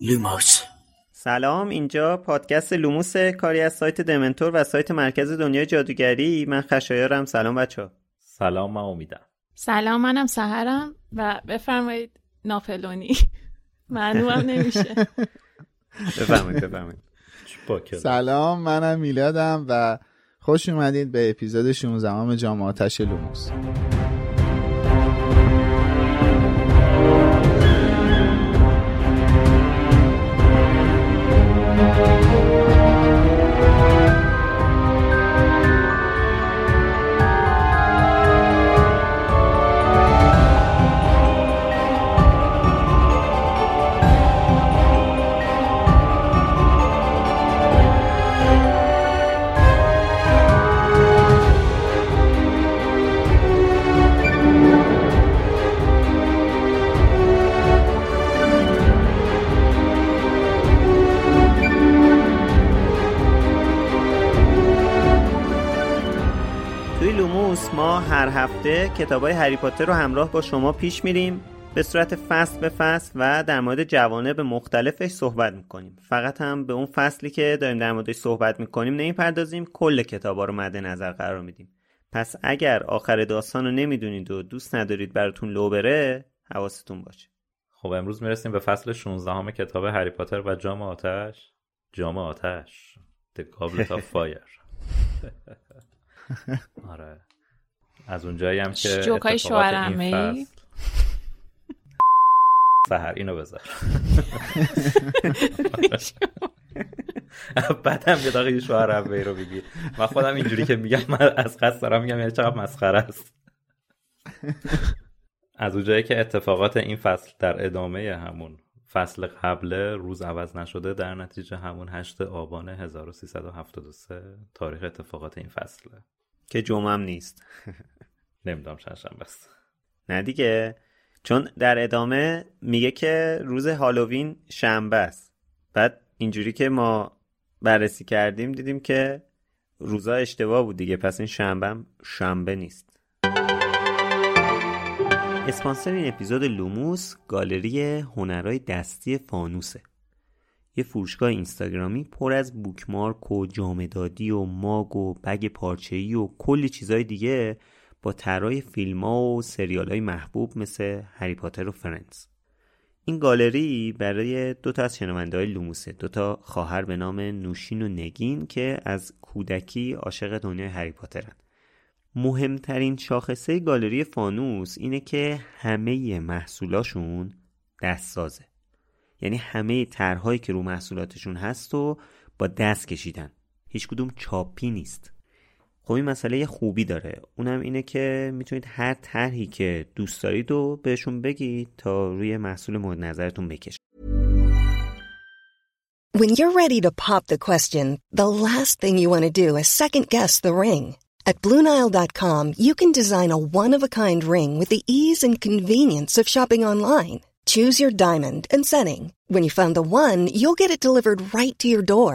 لوموس. سلام اینجا پادکست لوموس کاری از سایت دمنتور و سایت مرکز دنیای جادوگری. من خشایارم. سلام بچه سلام من امیدم. سلام منم سهرم و بفرمایید نافلونی معنوم نمیشه. بفرمایید بفرمایید. سلام منم میلادم و خوش اومدید به اپیزود 16 جام آتش لوموس. هر هفته کتاب های هری پاتر رو همراه با شما پیش میریم. به صورت فصل به فصل و در مورد جوانب مختلفش صحبت می‌کنیم. فقط هم به اون فصلی که داریم در موردش صحبت می‌کنیم نمی‌پردازیم کل کتابا رو مد نظر قرار میدیم. پس اگر آخر داستان رو نمی‌دونید و دوست ندارید براتون لو بره حواستون باشه. خب امروز می‌رسیم به فصل 16 همه کتاب هری پاتر و جام آتش. جام آتش. The Goblet of Fire. آره. از اونجایی هم که جوکای شوهر ای سهر اینو بذار. بعدم یه دقیقه شوهر ای رو بگی من خودم اینجوری که میگم من از قصد دارم میگم یعنی چقدر مسخره است. از اونجایی که اتفاقات این فصل در ادامه همون فصل قبل روز عوض نشده در نتیجه همون 8 آبان 1373 تاریخ اتفاقات این فصله. که جمعه نیست. نمی‌دونم چند بس نه دیگه. چون در ادامه میگه که روز هالووین شنبه است. بعد اینجوری که ما بررسی کردیم دیدیم که روزا اشتباه بود دیگه پس این شنبه شنبه نیست. اسپانسر این اپیزود لوموس گالری هنرهای دستی فانوسه. یه فروشگاه اینستاگرامی پر از بوکمارک و جامدادی و ماگ و بگ پارچه‌ای و کلی چیزای دیگه با طراح فیلم ها و سریال های محبوب مثل هری پاتر و فرنز این گالری برای دو تا از شنونده های لوموسه دو تا خواهر به نام نوشین و نگین که از کودکی عاشق دنیای هری پاترن. مهمترین شاخصه گالری فانوس اینه که همه محصولاشون دست سازه یعنی همه طرحهایی که رو محصولاتشون هست و با دست کشیدن. هیچ کدوم چاپی نیست. خب این مسئله خوبی داره اونم اینه که می‌تونید هر طرحی که دوست دارید و بهشون بگید تا روی محصول مورد نظرتون بکشه When you're ready to pop the question, the last thing you want to do is second guess the ring. At BlueNile.com you can design a one-of-a-kind ring with the ease and convenience of shopping online. Choose your diamond and setting. When you find the one, you'll get it delivered right to your door.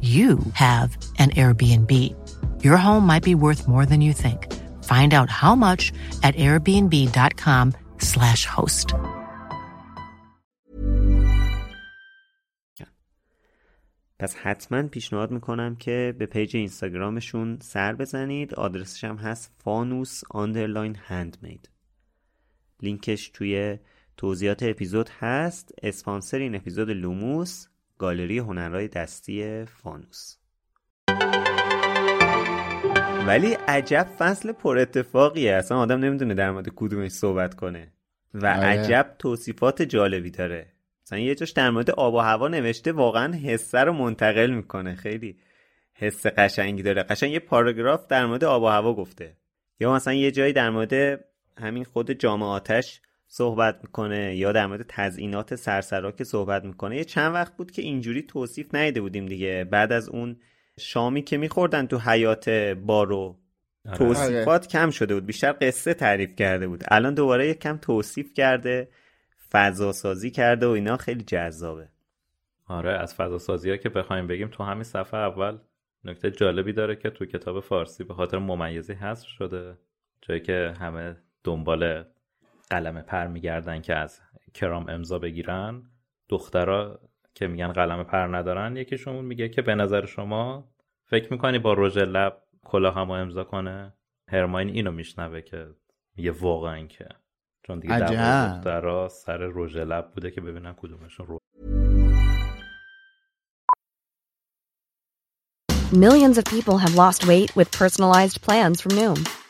you have an Airbnb. Your home might be worth more than you think. Find out how much at airbnb.com/slash host. پس حتما پیشنهاد می‌کنم که به پیج اینستاگرامشون سر بزنید آدرسش هم هست فانوس آندرلاین هندمید لینکش توی توضیحات اپیزود هست اسپانسر این اپیزود لوموس گالری هنرهای دستی فانوس. ولی عجب فصل پر اتفاقیه. اصلا آدم نمی‌دونه در مورد کدومش صحبت کنه. و آره. عجب توصیفات جالبی داره. مثلا یه جاش در مورد آب و هوا نوشته واقعا حسه رو منتقل می‌کنه. خیلی حس قشنگی داره. قشنگ یه پاراگراف در مورد آب و هوا گفته. یا مثلا یه جایی در مورد همین خود جام آتش صحبت می‌کنه یا در مورد تزئینات سرسرا که صحبت می‌کنه. یه چند وقت بود که اینجوری توصیف نیده بودیم دیگه. بعد از اون شامی که میخوردن تو حیات بارو آره. توصیفات کم شده بود. بیشتر قصه تعریف کرده بود. الان دوباره یک کم توصیف کرده فضا سازی کرده و اینا خیلی جذابه. آره از فضا سازی ها که بخوایم بگیم تو همین صفحه اول نکته جالبی داره که تو کتاب فارسی به خاطر ممیزی حذف شده. جایی که همه دنبال قلم پر میگردن که از کرام امضا بگیرن. دخترها که میگن قلم پر ندارن یکیشون میگه که به نظر شما فکر می‌کنی با رژ لب کلاه همو امضا کنه؟ هرماین اینو میشنوه که میگه واقعا که. چون دیگه دخترها سر رژ لب بوده که ببینن کدومشون رو. Millions of people have lost weight with personalized plans from Noom,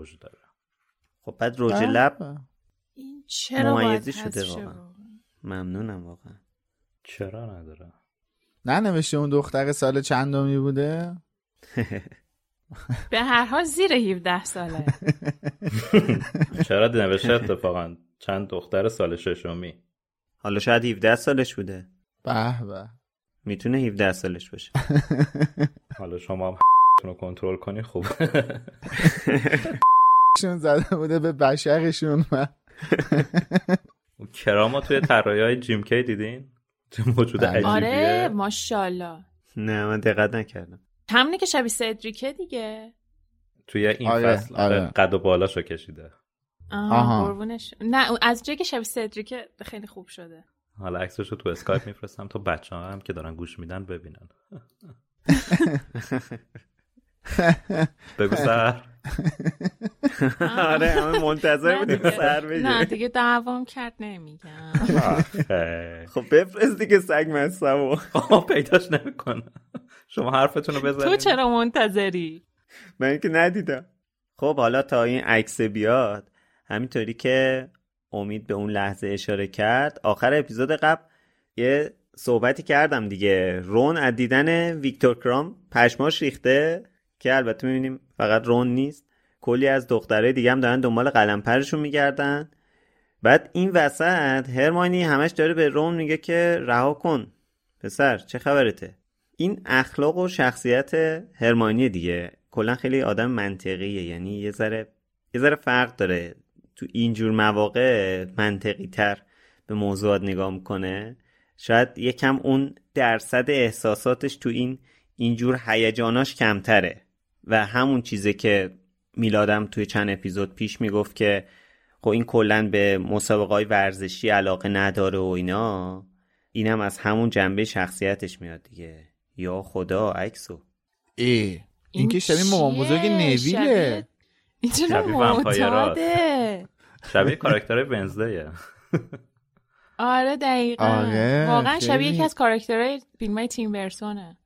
وجود داره. خب بعد رژ لب این چرا باید شده واقعا. ممنونم واقعا. چرا نداره؟ ننوشته اون دختر سال چندمی بوده؟ به هر حال زیر 17 ساله. چرا نوشته اتفاقا چند دختر سال ششمی؟ حالا شاید 17 سالش بوده. به به. می‌تونه 17 سالش باشه. حالا شما هم رو کنترل کنی خوب شون زده بوده به بشقشون و کراما توی طراحی های جیم کی دیدین؟ موجود بله. آره عجیبیه ماشاءالله. نه من دقت نکردم. همونی که شبیه سدریکه دیگه. توی این آره، فصل آره. آره. قد و بالاشو کشیده. آها آها. قربونش. نه از جایی که شبیه سدریکه خیلی خوب شده. حالا عکسشو تو اسکایپ میفرستم تا بچه هم که دارن گوش میدن ببینن. بگو سر. آره همه منتظر بودیم. سر بگه نه دیگه دعوام کرد نمیگم. خب بفرست دیگه سگ مستمو آه، پیداش نمی‌کنه شما حرفتون رو بزنید. تو چرا منتظری؟ من اینکه ندیدم. خب حالا تا این عکس بیاد همینطوری که امید به اون لحظه اشاره کرد آخر اپیزود قبل یه صحبتی کردم دیگه. رون از دیدن ویکتور کرام پشماش ریخته. که البته می‌بینیم فقط رون نیست. کلی از دخترای دیگه هم دارن دنبال قلم پرشون میگردن. بعد این وسط هرمانی همش داره به رون میگه که رها کن. پسر چه خبرته؟ این اخلاق و شخصیت هرمانی دیگه. کلا خیلی آدم منطقیه. یعنی یه ذره یه ذره فرق داره. تو اینجور مواقع منطقی تر به موضوعات نگاه می‌کنه. شاید یکم اون درصد احساساتش تو این اینجور هیجاناش کمتره. و همون چیزه که میلادم توی چند اپیزود پیش می‌گفت که خب این کلا به مسابقه های ورزشی علاقه نداره و اینا اینم از همون جنبه شخصیتش میاد دیگه. یا خدا عکسو. ای این که شبیه مامان بزرگ؟ نویله. این چرا. معتاده؟ شبیه کاراکتر ونزدیه. آره دقیقا. آره، واقعا شبیه. یکی از کاراکترهای فیلم های تیم برسونه.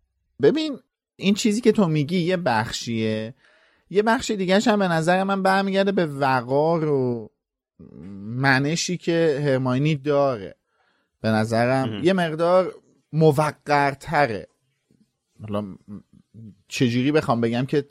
ببین این چیزی که تو میگی یه بخشیه. یه بخش دیگه هم به نظر من برمیگرده به وقار و منشی که هرماینی داره. به نظرم یه مقدار موقرتره حالا چجوری بخوام بگم که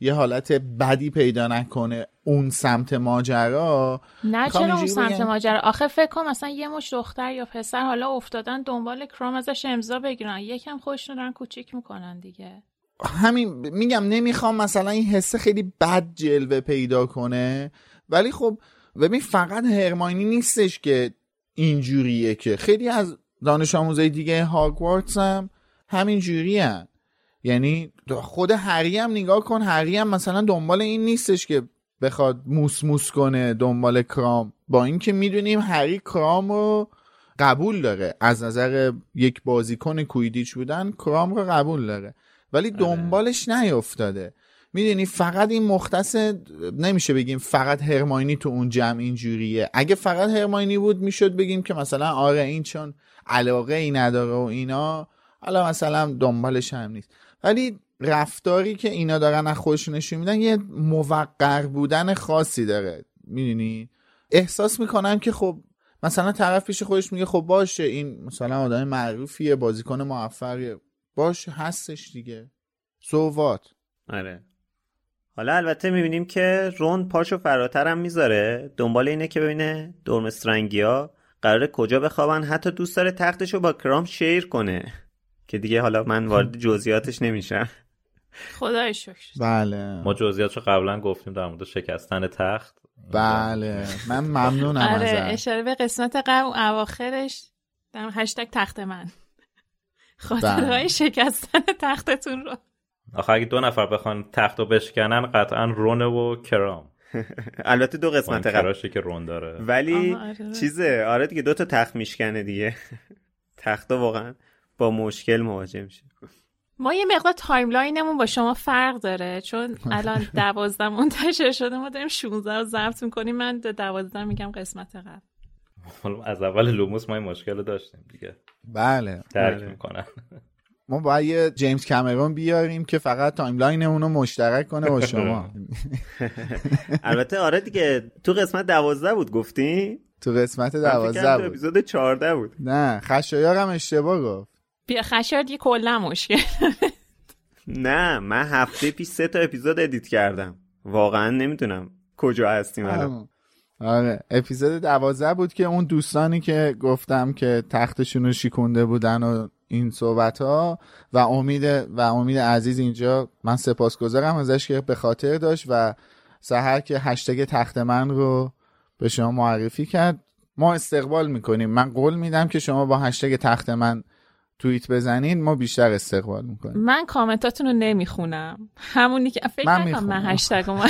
یه حالت بدی پیدا نکنه اون سمت ماجرا. نه چرا اون سمت ماجرا؟ آخه فکر کنم مثلا یه مش دختر یا پسر حالا افتادن دنبال کرام ازش امضا بگیرن. یکم خوش دارن کوچیک می‌کنن دیگه. همین میگم نمی‌خوام مثلا این حسه خیلی بد جلوه پیدا کنه. ولی خب ببین فقط هرماینی نیستش که اینجوریه که. خیلی از دانش آموزای دیگه هاگوارتس هم همین جوری هم. یعنی خود هری هم نگاه کن هری هم مثلا دنبال این نیستش که بخواد موس موس کنه دنبال کرام. با اینکه می‌دونیم هری کرام رو قبول داره. از نظر یک بازیکن کویدیچ بودن کرام رو قبول داره. ولی آره. دنبالش نیفتاده می‌دونی فقط این مختص نمیشه بگیم فقط هرماینی تو اون جمع اینجوریه. اگه فقط هرماینی بود می‌شد بگیم که مثلا آره این چون علاقه ای نداره و اینا. حالا مثلا دنبالش هم نیست. ولی رفتاری که اینا دارن از خودشون نشون میدن یه موقر بودن خاصی داره. می‌دونی؟ احساس می‌کنم که خب مثلا طرف پیش خودش میگه خب باشه این مثلا آدم معروفیه بازیکن موفقیه. باشه هستش دیگه. سووات آره. حالا البته می‌بینیم که رون پاشو فراتر هم می‌ذاره. دنبال اینه که ببینه دورمسترنگی ها قراره کجا بخوابن. حتی دوست داره تختشو با کرام شیر کنه. که دیگه حالا من وارد جزئیاتش نمیشم. خدای شکر. بله. ما جزئیاتشو قبلا گفتیم در مورد شکستن تخت. بله. من ممنونم آره اشاره به قسمت قبل اواخرش در هشتگ تخت من. خاطره‌ای بله. شکستن تختتون رو. آخه اگه دو نفر بخوان تخت رو بشکنن قطعا رونه و کرام. البته دو قسمت قراشه که رون داره. ولی آره. چیزه؟ آره دیگه دو تا تخت میشکنه دیگه. تخت واقعا با مشکل مواجه میشه. ما یه مقدار timeline مون با شما فرق داره چون الان دوازده منتشر شده ما داریم 16 رو ضبط می‌کنیم. من دوازده میگم قسمت قبل. از اول لوموس ما این مشکل داشتیم دیگه. بله درک بله. می‌کنن. ما باید یه جیمز کامرون بیاریم که فقط timeline مون رو مشترک کنه با شما. البته آره دیگه تو قسمت دوازده بود گفتی؟ تو قسمت دوازده بود. اپیزود چارده بود. نه خشایار هم اشتباه گفت. بیا خشایار دیگه کلا مشکل نه من هفته پیش سه تا اپیزود edit کردم. واقعا نمی‌دونم کجا هستیم الان. آره اپیزود دوازده بود که اون دوستانی که گفتم که تختشون رو شیکونده بودن و این صحبت ها و امید و امید عزیز اینجا من سپاسگزارم ازش که به خاطر داشت و سهر که هشتگ تخت من رو به شما معرفی کرد. ما استقبال می‌کنیم. من قول میدم که شما با هشتگ تخت من توییت بزنین ما بیشتر استقبال می‌کنیم. من کامنتاتون رو نمی‌خونم. همونی که فکر من, من هشتگ رو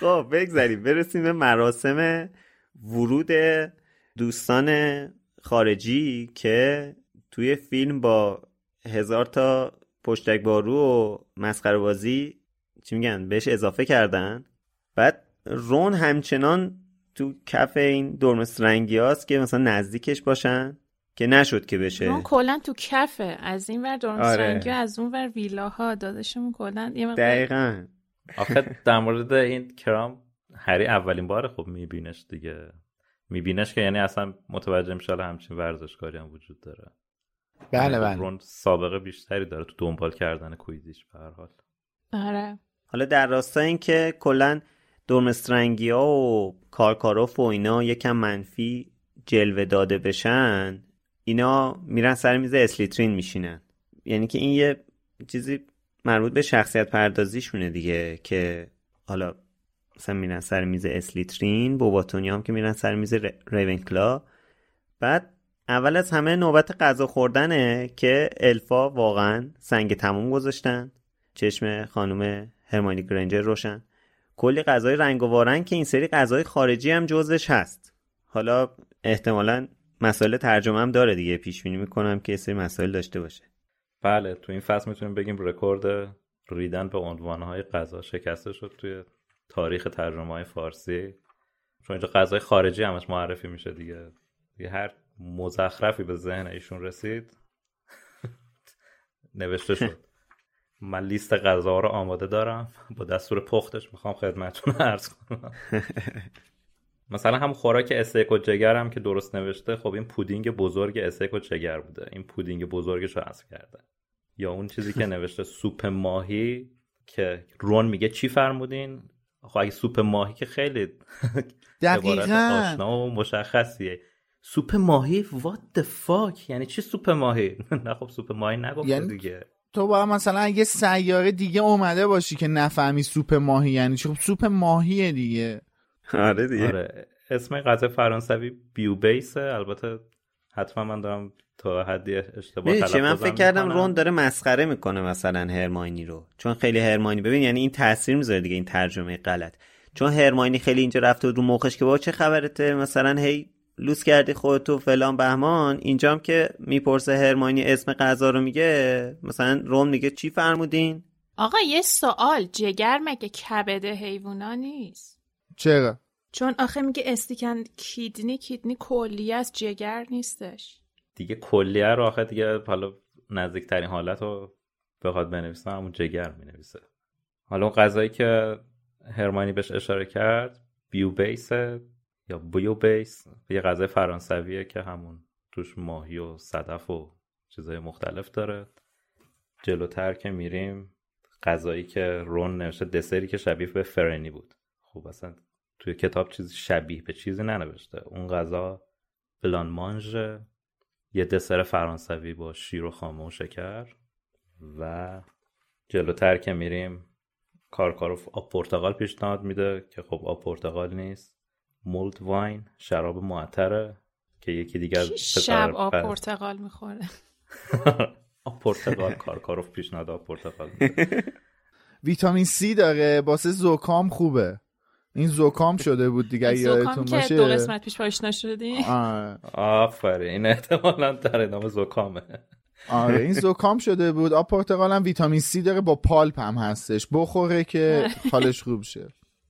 خب بگذاریم. برسیم به مراسم ورود دوستان خارجی که توی فیلم با هزار تا پشتک بارو و مسخره بازی چی میگن بهش اضافه کردن. بعد رون همچنان تو کف این رنگی هاست که مثلا نزدیکش باشن؟ که نشد که بشه. رون کلا تو کفه. از این ور دورمسترنگی آره. از اون ور ویلاها داداشمون کلا دقیقا. آخه در مورد این کرام هری اولین بار خوب میبینش دیگه. میبینش که یعنی اصلا متوجه میشه همچین ورزشکاری هم وجود داره. بله یعنی بله. سابقه بیشتری داره تو دنبال کردن کویزیش به هر حال. آره. حالا در راستای این که کلا دورمسترنگی ها و کارکاروف و اینا یکم منفی جلوه داده بشن اینا میرن سر میز اسلیترین میشینن. یعنی که این یه چیزی مربوط به شخصیت پردازیشونه دیگه که حالا مثلا میرن سر میز اسلیترین بوباتونی هم که میرن سر میز ریونکلا. بعد اول از همه نوبت غذا خوردنه که الفا واقعا سنگ تموم گذاشتن. چشم خانم هرمانی گرنجر روشن. کلی غذای رنگ و که این سری غذای خارجی هم جزش هست. حالا احتمالا مسائل ترجمه هم داره دیگه. پیش بینی می‌کنم که سری مسائل داشته باشه. بله تو این فصل می‌تونیم بگیم رکورد ریدن به عنوانهای غذا شکسته شد توی تاریخ ترجمه های فارسی. چون اینجا غذای خارجی همش معرفی میشه دیگه. یه هر مزخرفی به ذهن ایشون رسید نوشته شد. من لیست غذا رو آماده دارم. با دستور پختش می‌خوام خدمتتون عرض کنم. مثلا هم خوراک استیک و جگر هم که درست نوشته خب این پودینگ بزرگ استیک و جگر بوده. این پودینگ بزرگش رو حذف کرده. یا اون چیزی که نوشته سوپ ماهی که رون میگه چی فرمودین؟ خب اگه سوپ ماهی که خیلی دقیقا. آشنا و مشخصیه. سوپ ماهی what the fuck یعنی چی سوپ ماهی؟ نه خب سوپ ماهی نگفته یعنی دیگه. تو باید مثلا یه سیاره دیگه اومده باشی که نفهمی سوپ ماهی یعنی چی؟ خب سوپ ماهیه دیگه. آره دیگه. آره. اسم غذا فرانسوی بیو بیسه البته حتما من دارم تا حدی اشتباه چه من فکر کردم رون داره مسخره می‌کنه مثلا هرماینی رو. چون خیلی هرماینی ببین یعنی این تاثیر می‌ذاره دیگه این ترجمه غلط. چون هرماینی خیلی اینجا رفته رو موقعش که با چه خبرته؟ مثلا هی لوس کردی خودتو فلان بهمان اینجام که می‌پرسه هرماینی اسم غذا رو میگه مثلا روم میگه چی فرمودین؟ آقا یه سوال جگر مگه کبد حیوونا نیست؟ چرا؟ چون آخه میگه استیکن کیدنی کیدنی کلیه از جگر نیستش. دیگه کلیه رو آخه دیگه حالا نزدیکترین حالت رو بخواد بنویسه همون جگر می‌نویسه. حالا اون غذایی که هرمانی بهش اشاره کرد بیو بیس یا بیو بیس یه غذای فرانسویه که همون توش ماهی و صدف و چیزای مختلف داره. جلوتر که میریم غذایی که رون نوشته دسری که شبیه به فرنی بود. خب اصلا توی کتاب چیزی شبیه به چیزی ننوشته. اون غذا بلان مانژ یه دسر فرانسوی با شیر و خامه و شکر و جلوتر که میریم کارکاروف آب پرتقال پیشنهاد میده که خب آب پرتقال نیست. مولد واین شراب معطره که یکی دیگه از شب آب پرتقال می‌خوره؟ آب پرتقال کارکاروف پیشنهاد آب پرتقال ویتامین سی داره باسه زکام خوبه. این زکام شده بود دیگه یادتون باشه؟ که دو قسمت پیش پاشنا شدی؟ آفرین این احتمالا در ادامه زکامه. آره این زکام شده بود. آب پرتقال هم ویتامین سی داره با پالپ هم هستش. بخوره که حالش خوب شه.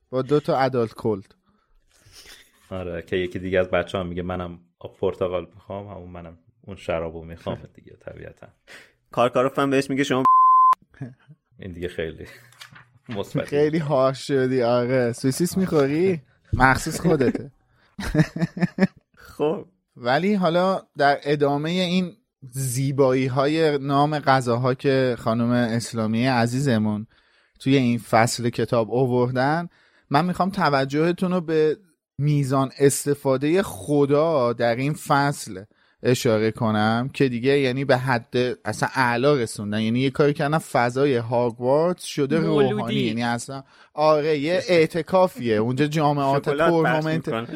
با دو تا ادالت کلد. آره که یکی دیگه از بچه هم میگه منم آب پرتقال می‌خوام همون منم اون شرابو می‌خوام دیگه طبیعتا. کارکاروف هم بهش میگه شما این دیگه خیلی خیلی هاش شدی آره سوسیس می‌خوری؟ مخصوص خودته. خب. ولی حالا در ادامه این زیبایی های نام غذاها که خانم اسلامی عزیزمون توی این فصل کتاب اووردن من می‌خوام توجهتون رو به میزان استفاده خدا در این فصل اشاره کنم که دیگه یعنی به حد اصلا اعلا رسوندن. یعنی یه کاری کردن فضای هاگوارتس شده روحانی. یعنی اصلا آره یه اعتکافیه. اونجا جامعات تورنمنت نه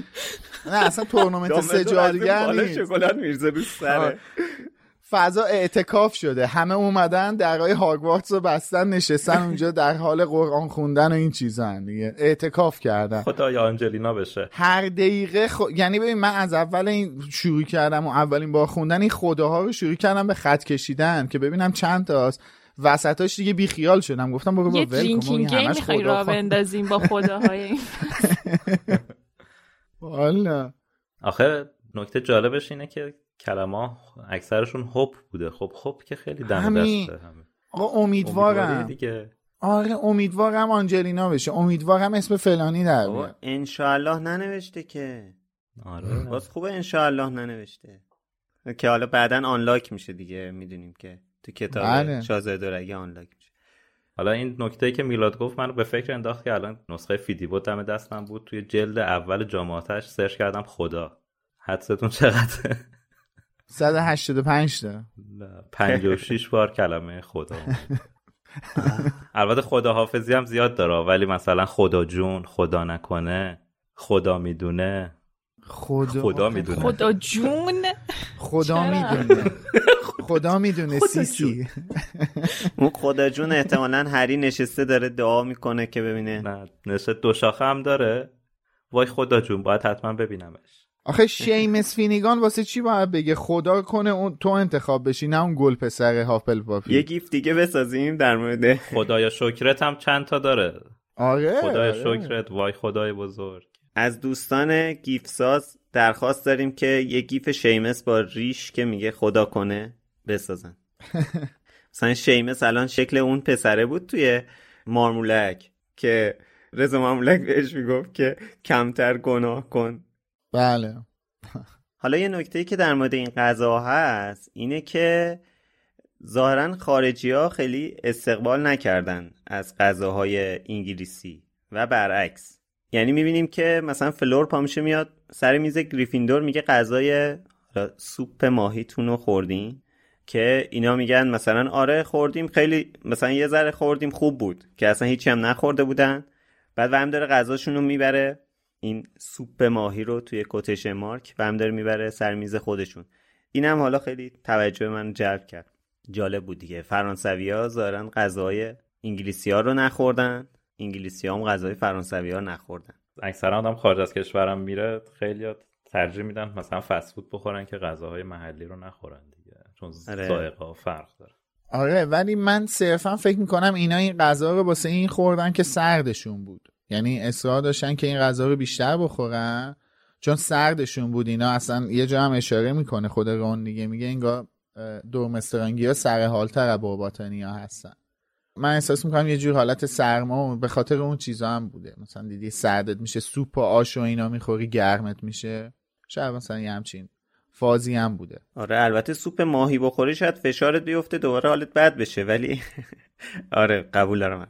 اصلا تورنمنت سجادگر نیست. شکلات میرزه رو سره. فضا اعتکاف شده. همه اومدن درهای هاگوارتس رو بستن نشستن اونجا در حال قرآن خوندن و این چیزا دیگه. اعتکاف کردن. خدای آنجلینا بشه. هر دقیقه خ... یعنی ببین من از اول این شروع کردم و اولین بار خوندن این خداها رو شروع کردم به خط کشیدن که ببینم چند تاست. وسطاش دیگه بیخیال شدم. گفتم برو با یه درینکینگ گیم می‌خوای را بندازیم با خداهای والا. آخه نکته جالبش اینه که کلمه اکثرشون هوب بوده. خب هوب که خیلی دم دسته آقا امیدوارم. دیگه. آره امیدوارم آنجلینا بشه. امیدوارم اسم فلانی در بیاد. انشالله ننوشته که. آره. باز خوبه انشالله ننوشته. که حالا بعدا آنلاک میشه دیگه می‌دونیم که تو کتاب بله. شاهزاده دورگه آنلاک میشه. حالا این نکته که میلاد گفت من به فکر انداخت که الان نسخه فیدیبو دم دستم بود. توی جلد اول جامعاتش سرچ کردم خدا. حدستون چقدره؟ 185 تا. 56 بار کلمه خدا. البته خداحافظی هم زیاد داره ولی مثلا خدا جون خدا نکنه خدا می‌دونه. خدا خدا می‌دونه. خدا جون؟ خدا می‌دونه. خدا می‌دونه سیسی. اون خدا جون احتمالا هری نشسته داره دعا می‌کنه که ببینه. نه نشسته دو شاخه هم داره. وای خدا جون باید حتما ببینمش. آخه شیمس فینیگان واسه چی باید بگه؟ خدا کنه اون تو انتخاب بشی نه اون گل پسر هافلپافی. یه gif دیگه بسازیم در مورد خدایا شکرت هم چند تا داره؟ آره. خدای آره. شکرت. وای خدای بزرگ. از دوستان gif ساز درخواست داریم که یه gif شیمس با ریش که میگه خدا کنه بسازن. مثلا شیمه الان شکل اون پسره بود توی مارمولک که رضا مارمولک بهش می‌گفت که کمتر گناه کن. بله. حالا یه نکته که در مورد این غذا هست اینه که ظاهرا خارجی ها خیلی استقبال نکردن از غذاهای انگلیسی و برعکس. یعنی می‌بینیم که مثلا فلور پا میشه میاد سر میز گریفیندور میگه غذای سوپ ماهیتون رو خوردین؟ که اینا میگن مثلا آره خوردیم خیلی مثلا یه ذره خوردیم خوب بود. که اصلا هیچی هم نخورده بودن. بعد و هم داره غذاشون رو می‌بره. این سوپ ماهی رو توی کتش مارک و هم داره می‌بره سر میز خودشون. این هم حالا خیلی توجه من جلب کرد. جالب بود دیگه. فرانسوی ها ظاهرا غذای انگلیسی ها رو نخوردن. انگلیسی ها هم غذای فرانسوی ها نخوردن. اکثرا آدم خارج از کشورم میره خیلی ترجیح میدن مثلا فست فود بخورن که غذاهای محلی رو نخورن دیگه. چون آره. ذائقه فرق داره. آره ولی من صرفا فکر می‌کنم اینا این غذا رو واسه این خوردن که سردشون بود. یعنی اصرار داشتن که این غذا رو بیشتر بخورن؟ چون سردشون بود اینا اصلا یه جا هم اشاره می‌کنه خود رون دیگه میگه انگار دورمسترانگی ها سر حالتر ها هستن. من احساس می‌کنم یه جور حالت سرما به خاطر اون چیزا هم بوده. مثلا دیدی سردت میشه سوپ و آش و اینا می‌خوری گرمت میشه. شاید مثلا یه همچین فازی هم بوده. آره البته سوپ ماهی بخوری شاید فشارت بیفته دوباره حالت بد بشه ولی آره قبول دارم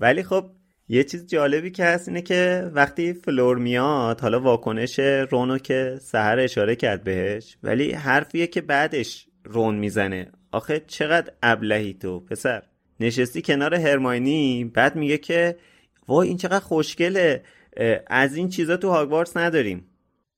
ولی خب یه چیز جالبی که هست اینه که وقتی فلور میاد حالا واکنش رونو که سهر اشاره کرد بهش ولی حرفیه که بعدش رون می‌زنه. آخه چقدر ابلهی تو پسر. نشستی کنار هرماینی بعد میگه که وای این چقدر خوشگله از این چیزا تو هاگوارتس نداریم.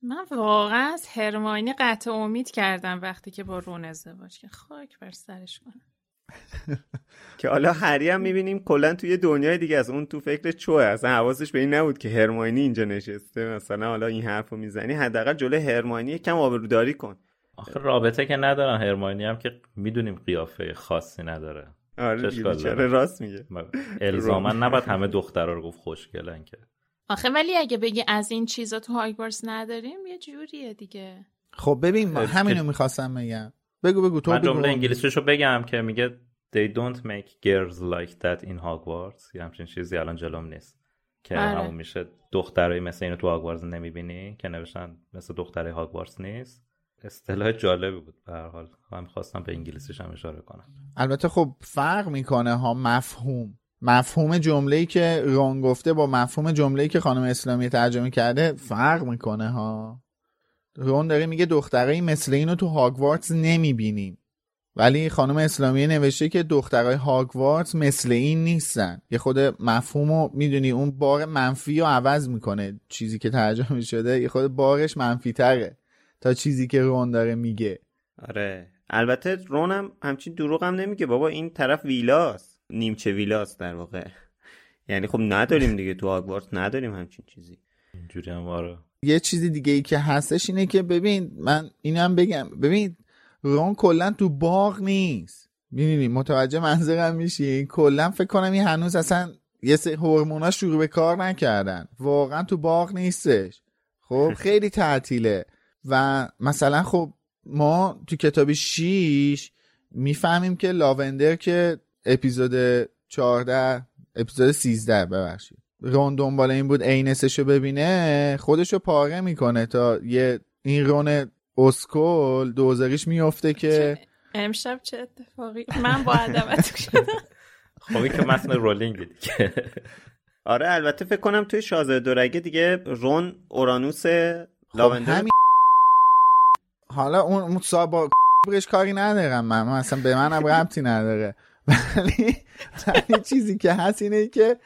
من واقعا از هرماینی قطع امید کردم وقتی که با رون ازدواج که خاک بر سرش کنم. که حالا هری هم می‌بینیم کلا توی دنیای دیگه از اون تو فکر چوه. اصلا حواسش به این نبود که هرماینی اینجا نشسته. مثلا حالا این حرفو می‌زنی حداقل جلوی هرماینی کم آبروداری کن. آخه رابطه که ندارن. هرماینی هم که می‌دونیم قیافه خاصی نداره. آره چرا راست میگه؟ الزاما نباید همه دخترها رو گفت خوشگلن که. آخه ولی اگه بگی از این چیزا تو هاگوارتس نداریم یه جوریه دیگه. خب ببین همینو می‌خواستم بگم. بگو بگو تو من جمله انگلیسیشو بگم که میگه they don't make girls like that in Hogwarts. یه همچین چیزی الان جلوم نیست. که آره. همون میشه دخترای مثل اینو تو هاگوارتس نمی‌بینی که نوشتن مثل دخترای هاگوارتس نیست. اصطلاح جالبی بود به هر حال. من خواستم به انگلیسیش هم اشاره کنم. البته خب فرق می‌کنه ها مفهوم. مفهوم جمله‌ای که رون گفته با مفهوم جمله‌ای که خانم اسلامی ترجمه کرده فرق می‌کنه ها. رون داره میگه دخترایی مثل اینو تو هاگوارتس نمی‌بینیم. ولی خانم اسلامی نوشته که دخترای هاگوارتس مثل این نیستن. یه خود مفهوم رو می‌دونی اون بار منفی رو عوض می‌کنه. چیزی که ترجمه شده یه خود بارش منفی تره تا چیزی که رون داره میگه. آره. البته رون هم همچین دروغ هم نمیگه. بابا این طرف ویلاست. نیمچه ویلاست در واقع. یعنی خب نداریم دیگه تو هاگوارتس نداریم همچین چیزی. اینجوری هم آره. یه چیزی دیگه ای که هستش اینه که ببین من اینم بگم. ببین رون کلا تو باغ نیست. می‌دونی متوجه منظرم میشی؟ کلا فکر کنم این هنوز اصلا یه سری هورمونا شروع به کار نکردن. واقعا تو باغ نیستش. خب خیلی تعطیله. و مثلا خب ما تو کتاب 6 می‌فهمیم که لاوندر که اپیزود 14 اپیزود 13 ببخشید. رون دنبال این بود اینسشو ببینه خودشو پاره می‌کنه تا یه این رون اسکول دوزاریش میفته که امشب چه اتفاقی؟ من با ادبت شدم. خب این که متن رولینگ دیگه. آره البته فکر کنم توی شازده دورگه دیگه رون اورانوس لاوندر خب حالا اون با برش کاری ندارم من, من اصلا به منم ربطی نداره. ولی چیزی که هست اینه که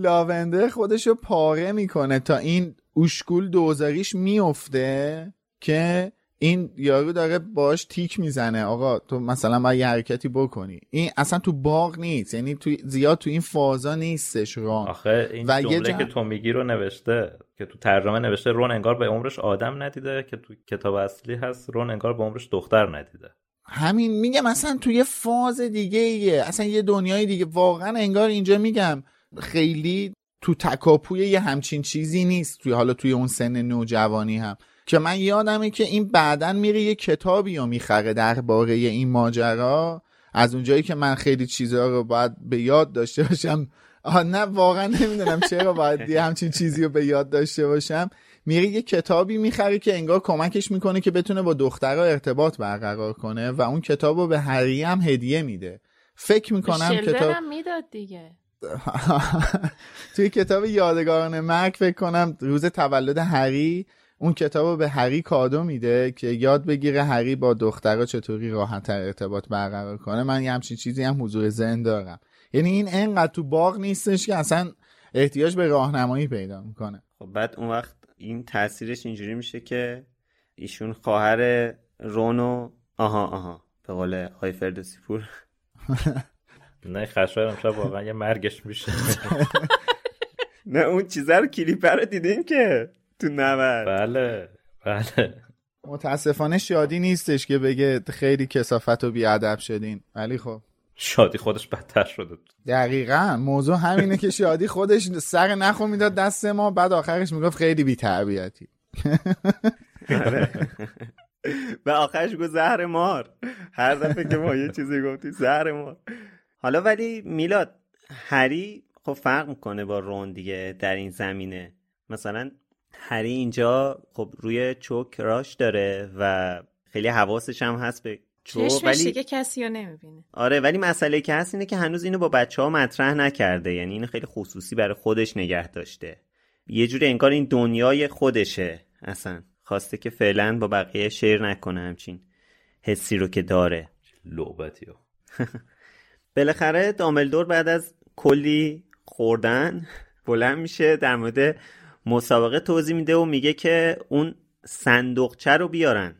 لاونده خودشو پاره می‌کنه تا این اوشکول دوزاریش میفته که این یارو داره باش تیک می‌زنه. آقا تو مثلا باید یه حرکتی بکنی. این اصلا تو باغ نیست. یعنی تو زیاد تو این فازا نیستش رون آخه این و جمله که تو میگی رو نوشته که تو ترجمه نوشته رون انگار به عمرش آدم ندیده که تو کتاب اصلی هست رون انگار به عمرش دختر ندیده. همین میگم اصلا تو یه فاز دیگه ایه اصلا یه دنیای دیگه. واقعا انگار اینجا میگم خیلی تو تکاپوی یه همچین چیزی نیست توی حالا توی اون سن نوجوانی هم. که من یادمه که این بعدا میره یه کتابی رو می‌خره درباره این ماجرا. از اونجایی که من خیلی چیزها رو باید به یاد داشته باشم. آه نه واقعا نمی‌دونم چرا باید یه همچین چیزی رو به یاد داشته باشم. میره یه کتابی می‌خره که انگار کمکش می‌کنه که بتونه با دخترها ارتباط برقرار کنه و اون کتاب رو به هری هم هدیه میده. فکر می‌کنم کتاب می‌داد دیگه. توی کتاب یادگاران مرگ فکر کنم روز تولد هری اون کتاب رو به هری کادو میده که یاد بگیره هری با دخترها چطوری راحت ارتباط برقرار کنه. من یه همچین چیزی هم حضور ذهن دارم. یعنی این انقدر تو باغ نیستش که اصلا احتیاج به راهنمایی پیدا می‌کنه. خب بعد اون وقت این تاثیرش اینجوری میشه که ایشون خواهر رونو آها آها به قول آقای فردوسی پور. نه خشایارم شب واقعا یه مرگش میشه. نه اون چیزه رو کلیپه رو دیدیم که تو نبرد بله بله. متاسفانه شادی نیستش که بگه خیلی کسافت و بیادب شدین. ولی خب. شادی خودش بدتر شده دقیقا. موضوع همینه که شادی خودش سر نخو می‌داد دست ما بعد آخرش می‌گفت خیلی بی تربیتی و آخرش گفت زهر مار. هر دفعه که ما یه چیزی گفتی زهر مار. حالا ولی میلاد هری خب فرق می‌کنه با رون دیگه در این زمینه. مثلا هری اینجا خب روی چوک راش داره و خیلی حواسش هم هست به چوک ولی که کسی رو نمی‌بینه. آره ولی مسئله که هست اینه که هنوز اینو با بچه ها مطرح نکرده. یعنی اینو خیلی خصوصی برای خودش نگه داشته. یه جوری انگار این دنیای خودشه اصلا. خواسته که فعلا با بقیه شیر نکنه همچین حسی رو که داره. لعبتی بالاخره داملدور بعد از کلی خوردن بلند میشه در مورد مسابقه توضیح میده و میگه که اون صندوقچه رو بیارن.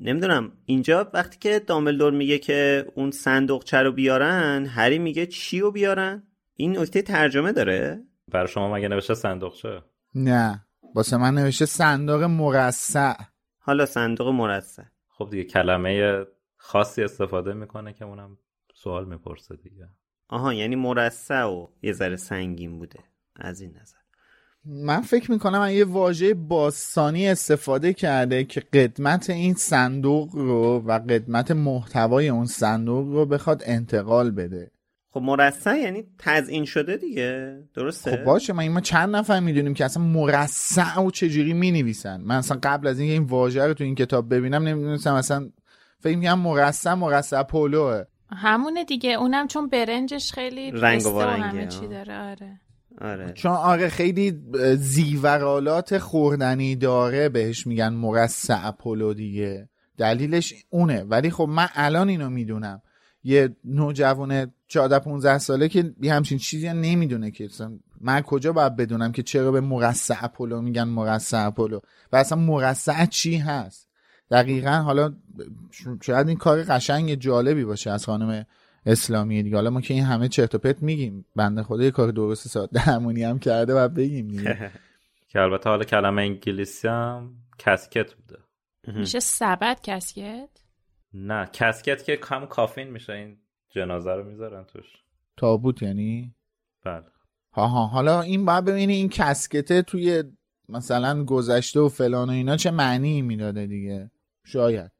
نمی‌دونم اینجا وقتی که داملدور میگه که اون صندوقچه رو بیارن هری میگه چی رو بیارن؟ این نکته ترجمه داره؟ برای شما مگه نوشته صندوقچه؟ نه واسه من نوشته صندوق مرصع. حالا صندوق مرصع. خب دیگه کلمه خاصی استفاده می‌کنه که اونم سوال می‌پرسه دیگه. آها یعنی مرصع و یه ذره سنگین بوده. از این نظر. من فکر می‌کنم یه واژه باستانی استفاده کرده که قدمت این صندوق رو و قدمت محتوای اون صندوق رو بخواد انتقال بده. خب مرصع یعنی تزئین شده دیگه. درسته؟ خب باشه. ما این ما چند نفر می‌دونیم که اصلا مرصع و چجوری می‌نویسن؟ من اصلا قبل از اینکه این واژه رو تو این کتاب ببینم نمی‌دونستم اصلا. فکر می‌کنم مرصع مرصع پولوه. همونه دیگه. اونم چون برنجش خیلی رنگ و همه چی داره. آره. آره. چون آره خیلی زیورالات خوردنی داره بهش میگن مرصع پلو دیگه. دلیلش اونه. ولی خب من الان اینو می‌دونم. یه نوجوان 14 15 ساله که یه همچین چیزی نمی‌دونه که من کجا باید بدونم که چرا به مرصع پلو میگن مرصع پلو. و اصلا مرصع چی هست؟ دقیقا حالا شاید این کار قشنگ جالبی باشه از خانم اسلامی دیگه. حالا ما که این همه چرت و پرت میگیم بنده خدا یه کار درست ساعت درمونی هم کرده و بگیم دیگه. که البته حالا کلمه انگلیسی هم کسکت بوده. میشه سبد کسکت؟ نه کسکت که کم کافین میشه این جنازه رو می‌ذارن توش. تابوت یعنی؟ بله. ها ها حالا این باید ببینی این کسکته توی مثلا گذشته و فلان و اینا چه معنی می‌داده دیگه. شاید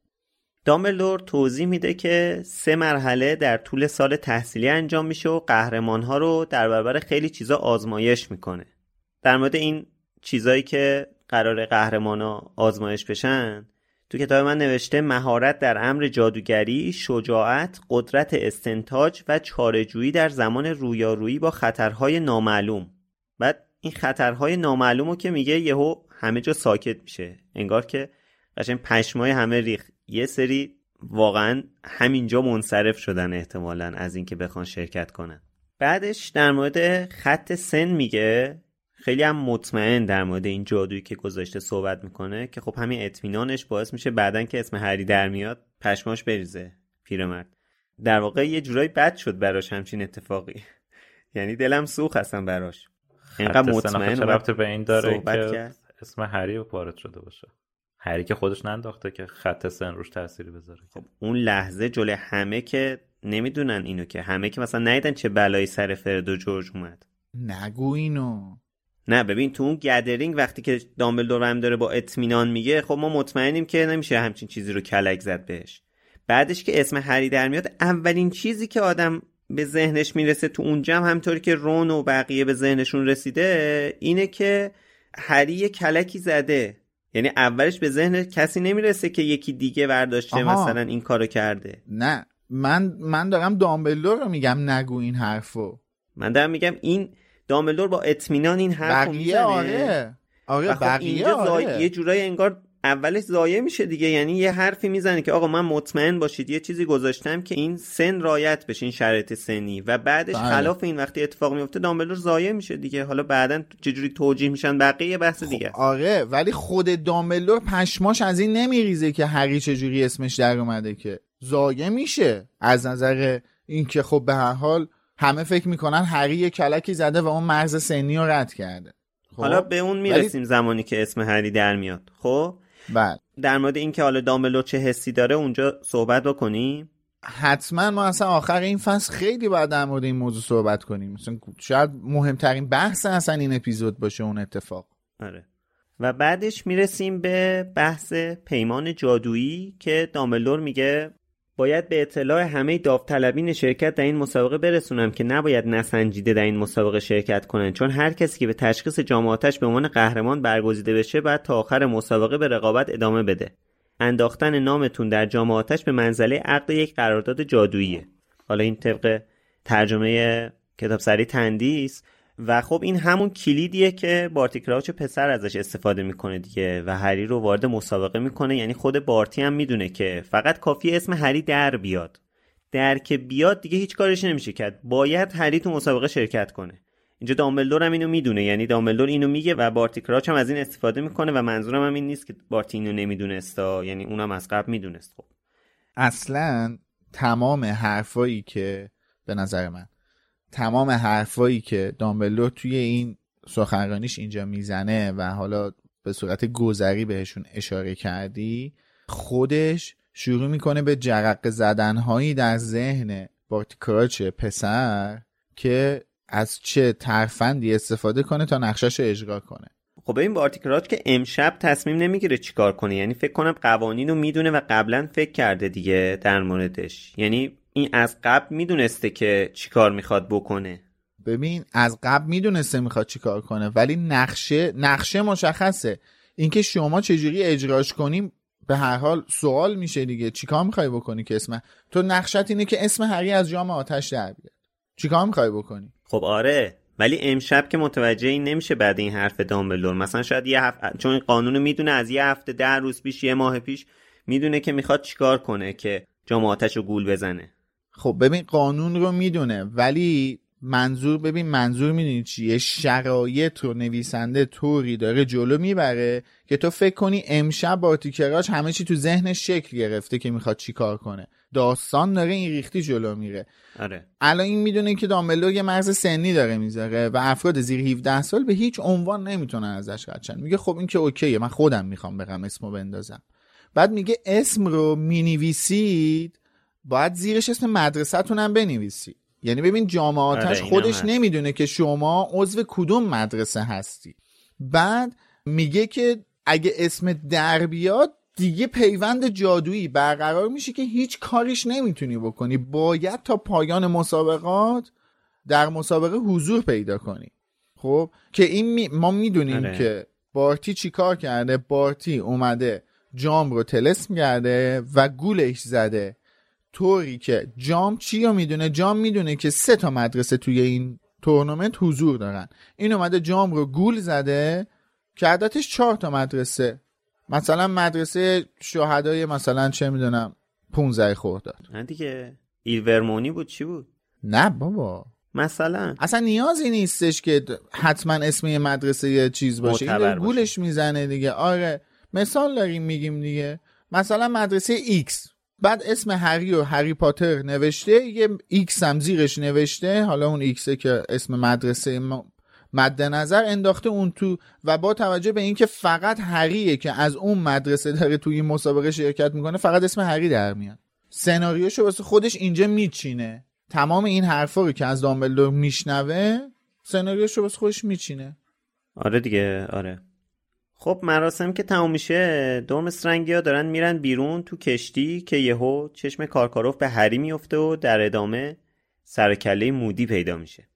دامبلدور توضیح میده که سه مرحله در طول سال تحصیلی انجام میشه و قهرمانها رو در برابر خیلی چیزا آزمایش می‌کنه در مورد این چیزایی که قرار قهرمانا آزمایش بشن تو کتاب من نوشته مهارت در امر جادوگری، شجاعت، قدرت استنتاج و چارهجویی در زمان رویارویی با خطرهای نامعلوم. بعد این خطرهای نامعلوم که میگه یهو همه جا ساکت میشه. انگار که قشنگ پشمای همه ریخ. یه سری واقعا همینجا منصرف شدن احتمالا از اینکه بخوان شرکت کنن. بعدش در مورد خط سن میگه خیلی هم مطمئن در مورد این جادویی که گذاشته صحبت می‌کنه که خب همین اطمینانش باعث میشه بعدن که اسم هری در میاد پشماش بریزه. پیرمرد. در واقع یه جورایی بد شد براش همچین اتفاقی. یعنی دلم سوخ هستم براش. اینقدر مطمئن رابطه به این داره که اسم هری وارد شده باشه؟ هری که خودش ننداخته که خط سن روش تأثیری بذاره. خب اون لحظه جلوی همه که نمی‌دونن اینو که همه که مثلا نیدن چه بلایی سر فرد و جورج اومد. نگو اینو. نه ببین تو اون گدرینگ وقتی که دامبلدور هم داره با اطمینان میگه خب ما مطمئنیم که نمیشه همچین چیزی رو کلک زد بهش. بعدش که اسم هری در میاد اولین چیزی که آدم به ذهنش می‌رسه تو اون جمع همطوری که رون و بقیه به ذهنشون رسیده اینه که هری یه کلکی زده. یعنی اولش به ذهن کسی نمی‌رسه که یکی دیگه برداشته مثلا این کارو کرده. نه. من من دارم دامبلدور رو میگم نگو این حرفو. من دارم میگم این دامبلدور با اطمینان این حرفو بقیه آره. آره خب بقیه آره. یه جورایی انگار اولش ضایع میشه دیگه یعنی یه حرفی می‌زنه که آقا من مطمئن باشید یه چیزی گذاشتم که این سن رایت بشه این شرایط سنی. و بعدش بله. خلاف این وقتی اتفاق میفته دامبلدور ضایع میشه دیگه. حالا بعدا چجوری توجیه میشن؟ بقیه بحث دیگه خب آره ولی خود دامبلدور پشماش از این نمیریزه که هری چجوری اسمش در اومده که. ضایع میشه. از نظر اینکه خب به هر حال همه فکر می‌کنن هری یه کلکی زده و اون مرز سنی رو رد کرده. خب؟ حالا به اون می‌رسیم زمانی که اسم هری در میاد. خب؟ بله. در مورد اینکه حالا دامبلدور چه حسی داره اونجا صحبت بکنیم. حتما ما اصلا آخر این فصل خیلی باید در مورد این موضوع صحبت کنیم. مثلا شاید مهمترین بحث اصلا این اپیزود باشه اون اتفاق. آره. و بعدش می‌رسیم به بحث پیمان جادویی که دامبلدور میگه باید به اطلاع همه داوطلبین شرکت در این مسابقه برسونم که نباید نسنجیده در این مسابقه شرکت کنند چون هر کسی که به تشخیص جامعاتش به عنوان قهرمان برگزیده بشه بعد تا آخر مسابقه به رقابت ادامه بده. انداختن نامتون در جامعاتش به منزله عقد یک قرارداد جادوییه. حالا این طبق ترجمه کتاب سری تندیس و خب این همون کلیدیه که بارتی کراوچ پسر ازش استفاده می‌کنه دیگه و هری رو وارد مسابقه می‌کنه. یعنی خود بارتی هم می‌دونه که فقط کافی اسم هری در بیاد. در که بیاد دیگه هیچ کارش نمیشه کرد. باید هری تو مسابقه شرکت کنه. اینجا دامبلدور هم اینو می‌دونه. یعنی دامبلدور اینو میگه و بارتی کراچ هم از این استفاده می‌کنه و منظورم هم این نیست که بارتی اینو نمیدونستا. یعنی اونم از قبل می‌دونست خب. اصلا تمام حرفایی که به نظر من تمام حرفایی که دامبلدور توی این سخنرانیش اینجا می‌زنه و حالا به صورت گذری بهشون اشاره کردی خودش شروع می‌کنه به جرق زدنهایی در ذهن بارتیکراچ پسر که از چه ترفندی استفاده کنه تا نقشش رو اجرا کنه. خب این بارتیکراچ که امشب تصمیم نمی‌گیره چیکار کنه. یعنی فکر کنم قوانین رو می‌دونه و قبلا فکر کرده دیگه در موردش. یعنی این از قبل می‌دونسته که چیکار می‌خواد بکنه. ببین از قبل می‌دونسته می‌خواد چیکار کنه ولی نقشه نقشه مشخصه. اینکه شما چجوری اجراش کنیم به هر حال سوال میشه دیگه. چیکار می‌خوای بکنی که اسم؟ تو نقشت اینه که اسم هری از جام آتش در بیاد. چیکار می‌خوای بکنی؟ خب آره ولی امشب که متوجه این نمیشه بعد این حرف دامبلدور مثلا شاید یه هفته چون قانون می‌دونه از یه هفته ده روز پیش یه ماه پیش می‌دونه که می‌خواد چیکار کنه که جام آتش رو گول بزنه. خب ببین قانون رو می‌دونه ولی منظور ببین منظور می‌دونی چیه؟ شرایط رو نویسنده طوری داره جلو می‌بره که تو فکر کنی امشب بارتیکراش همه چی تو ذهنش شکل گرفته که می‌خواد چی کار کنه. داستان داره این ریختی جلو میره. آره. الان این می‌دونه که دامبلدور یه مرز سنی داره می‌ذاره و افراد زیر 17 سال به هیچ عنوان نمی‌تونن ازش رد میگه خب این که اوکیه من خودم می‌خوام بگم اسمو بندازم. بعد میگه اسم رو می‌نویسید باید زیرش اسم مدرسه‌تون هم بنویسید یعنی ببین جامعاتش آره، خودش هست. نمی‌دونه که شما عضو کدوم مدرسه هستی. بعد میگه که اگه اسم در بیاد دیگه پیوند جادویی برقرار میشه که هیچ کاریش نمی‌تونی بکنی. باید تا پایان مسابقات در مسابقه حضور پیدا کنی. خب؟ که این می- ما می‌دونیم آره. که بارتی چی کار کرده؟ بارتی اومده جام رو تلسم کرده و گولش زده. طوری که جام چی رو می‌دونه؟ جام می‌دونه که سه تا مدرسه توی این تورنمنت حضور دارن. این اومده جام رو گول زده که عددش چهار تا مدرسه. مثلا مدرسه شهدای مثلا چه می‌دونم 15 خرداد نه دیگه. ایلورمونی بود چی بود؟ نه بابا. مثلا. اصلا نیازی نیستش که حتما اسم یه مدرسه یه چیز باشه. این داره گولش می‌زنه دیگه. آره مثال داریم میگیم دیگه. مثلا مدرسه X. بعد اسم هری و هری پاتر نوشته یه X هم زیرش نوشته حالا اون X ه که اسم مدرسه ما مد نظر انداخته اون تو و با توجه به اینکه فقط هریه که از اون مدرسه داره توی این مسابقه شرکت می‌کنه فقط اسم هری در میاد. سناریوشو واسه خودش اینجا میچینه. تمام این حرفا رو که از دامبلدور میشنوه سناریوشو واسه خودش میچینه. آره دیگه آره. خب مراسم که تموم میشه دومسترنگی ها دارن میرن بیرون تو کشتی که یهو چشم کارکاروف به هری میفته و در ادامه سرکله مودی پیدا میشه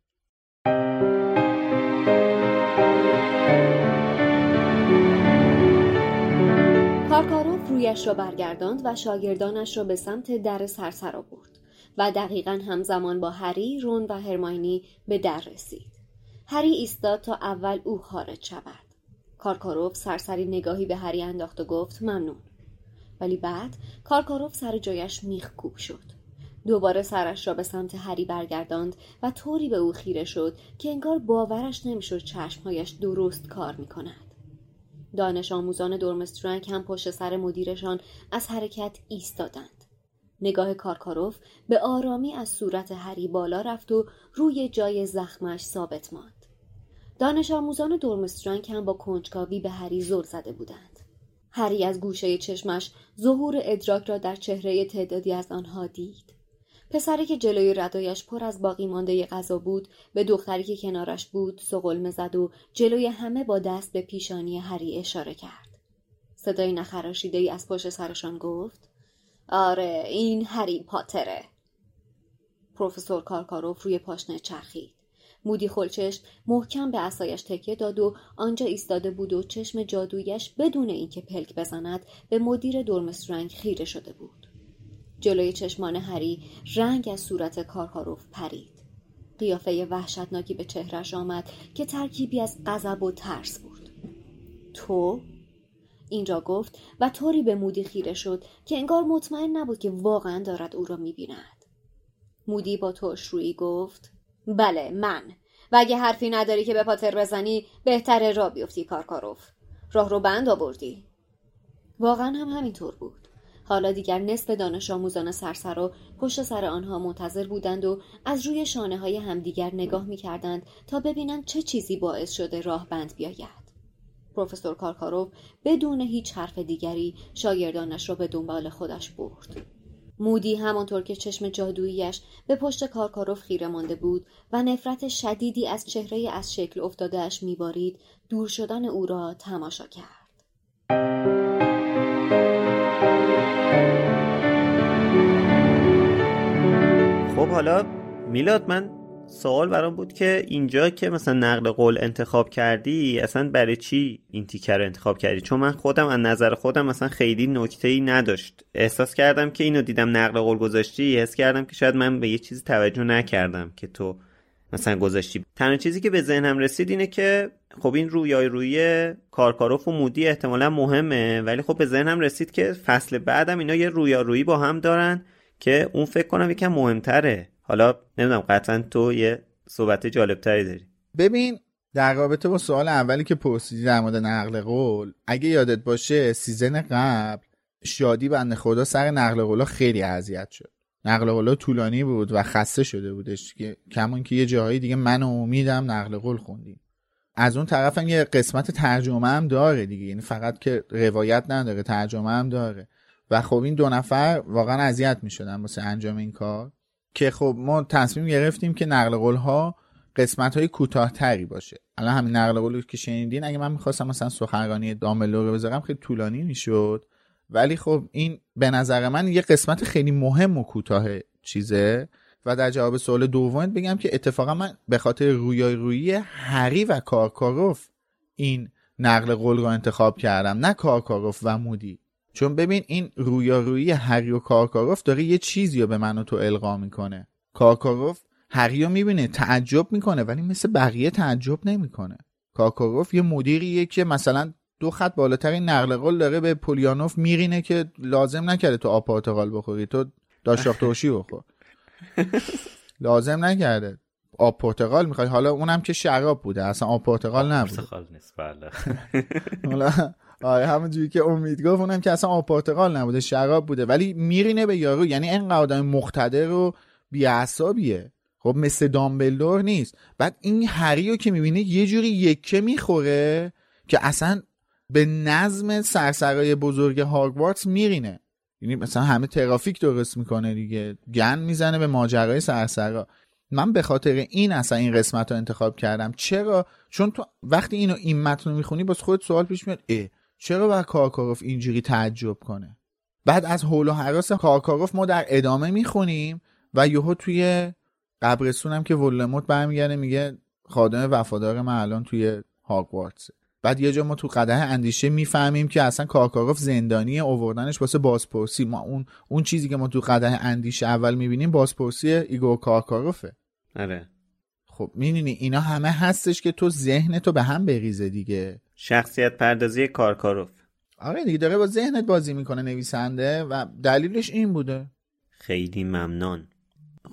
کارکاروف رویش را برگرداند و شاگردانش را به سمت در سرسرا برد و دقیقا همزمان با هری، رون و هرماینی به در رسید. هری ایستاد تا اول او خارج شود. کارکاروف سرسری نگاهی به هری انداخت و گفت ممنون. ولی بعد کارکاروف سر جایش میخ کوب شد. دوباره سرش را به سمت هری برگرداند و طوری به او خیره شد که انگار باورش نمی‌شد چشمهایش درست کار می‌کند. دانش آموزان دورمسترنگ هم پشت سر مدیرشان از حرکت ایستادند. نگاه کارکاروف به آرامی از صورت هری بالا رفت و روی جای زخمش ثابت ماند. دانش آموزان دورمسترنگ هم با کنجکاوی به هری زل زده بودند. هری از گوشه چشمش ظهور ادراک را در چهره تعدادی از آنها دید. پسری که جلوی ردایش پر از باقی مانده غذا بود به دختری که کنارش بود سقلمه زد و جلوی همه با دست به پیشانی هری اشاره کرد. صدای نخراشیده ای از پشت سرشان گفت آره این هری پاتره. پروفسور کارکاروف روی پاشنه چرخید. مودی خلچشم محکم به اسایش تکیه داد و آنجا ایستاده بود و چشم جادویش بدون اینکه پلک بزند به مدیر دورمسترنگ خیره شده بود. جلوی چشمان هری رنگ از صورت کارکاروف پرید. قیافه وحشتناکی به چهرش آمد که ترکیبی از غضب و ترس بود. تو؟ اینجا گفت و طوری به مودی خیره شد که انگار مطمئن نبود که واقعا دارد او را می‌بیند. مودی با روی گفت بله من و اگه حرفی نداری که به پاتر بزنی بهتره را بیفتی کارکاروف راه رو بند آوردی واقعا هم همینطور بود حالا دیگر نصف دانش آموزان سرسرا پشت سر آنها منتظر بودند و از روی شانه های همدیگر نگاه می‌کردند تا ببینند چه چیزی باعث شده راه بند بیاید. پروفسور کارکاروف بدون هیچ حرف دیگری شاگردانش را به دنبال خودش برد. مودی همانطور که چشم جادوییش به پشت کارکاروف خیره مانده بود و نفرت شدیدی از چهره از شکل افتادهش میبارید دور شدن او را تماشا کرد. خب حالا میلاد من سوال برام بود که اینجا که مثلا نقل قول انتخاب کردی اصلا برای چی این تیکر رو انتخاب کردی؟ چون من خودم از نظر خودم مثلا خیلی نکته ای نداشت. احساس کردم که اینو دیدم نقل قول گذاشتی حس کردم که شاید من به یه چیزی توجه نکردم که تو مثلا گذاشتی. تنها چیزی که به ذهنم رسید اینه که خب این رویای روی کارکاروف و مودی احتمالا مهمه ولی خب به ذهنم رسید که فصل بعدم اینا یه رویارویی با هم دارن که اون فکر کنم یکم مهمتره. حالا نمی‌دونم قطعا تو یه صحبت جالبتری داری. ببین در رابطه با سوال اولی که پرسیدی در مورد نقل قول اگه یادت باشه سیزن قبل شادی بنده خدا سر نقل قولا خیلی اذیت شد. نقل قولا طولانی بود و خسته شده بودش که کمون که یه جاهایی دیگه من و امیدم نقل قول خوندیم. از اون طرف هم یه قسمت ترجمه هم داره دیگه. یعنی فقط که روایت نداره ترجمه هم داره. و خب این دو نفر واقعا اذیت می‌شدن واسه انجام این کار. که خب ما تصمیم گرفتیم که نقل قول ها قسمت های کوتاهتری باشه. الان همین نقل قول که شنیدین اگه من می‌خواستم مثلا سخنرانی دامبلور رو بذارم خیلی طولانی می‌شد. ولی خب این به نظر من یه قسمت خیلی مهم و کوتاه چیزه. و در جواب سوال دوم بگم که اتفاقا من به خاطر رویای رویی هری و کارکاروف این نقل قول رو انتخاب کردم. نه کارکاروف و مودی. چون ببین این رویارویی هری و کارکاروف داره یه چیزی رو به من و تو القا می‌کنه. کارکاروف هری رو می‌بینه تعجب می‌کنه ولی مثل بقیه تعجب نمی‌کنه. کارکاروف یه مدیریه که مثلا دو خط بالاتر این نقل قول داره به پولیانوف میرینه که لازم نکرده تو آب پرتقال بخوری. تو داشتاخت توشی بخور. لازم نکرده. آب پرتقال می‌خوای. حالا اونم که شراب بوده. اصلا آب پرتقال نیست. بله. آره همونجوری که امید گفت اونم که اصلا آب نبوده شراب بوده. ولی میرینه به یارو یعنی این آدم مقتدر و بیعصابیه خب مثل دامبلدور نیست. بعد این هریو که می‌بینه یه جوری یکه می‌خوره که اصلا به نظم سرسرای بزرگ هاگوارتس میرینه. یعنی مثلا همه ترافیک درست می‌کنه دیگه. گن می‌زنه به ماجرای سرسرا. من به خاطر این اصلا این قسمت رو انتخاب کردم. چرا؟ چون تو وقتی اینو این متن رو می‌خونی باز خود سوال پیش میاد اه چرا باید کارکاروف اینجوری تعجب کنه؟ بعد از هول و حراس کارکاروف ما در ادامه می‌خونیم و یهو توی قبرستون هم که ولموت برمیگرده میگه خادم وفادار من الان توی هاگوارتس بعد یه جا ما تو قده اندیشه می‌فهمیم که اصلا کارکاروف زندانی اووردنش واسه بازپرسی. ما اون اون چیزی که ما تو قده اندیشه اول می‌بینیم بازپرسی ایگور کارکاروفه. آره. خب می‌دونی اینا همه هستش که تو ذهن تو به هم بریزه دیگه. شخصیت پردازی کارکاروف. آره دیگه داره با ذهنت بازی می‌کنه نویسنده و دلیلش این بوده. خیلی ممنون.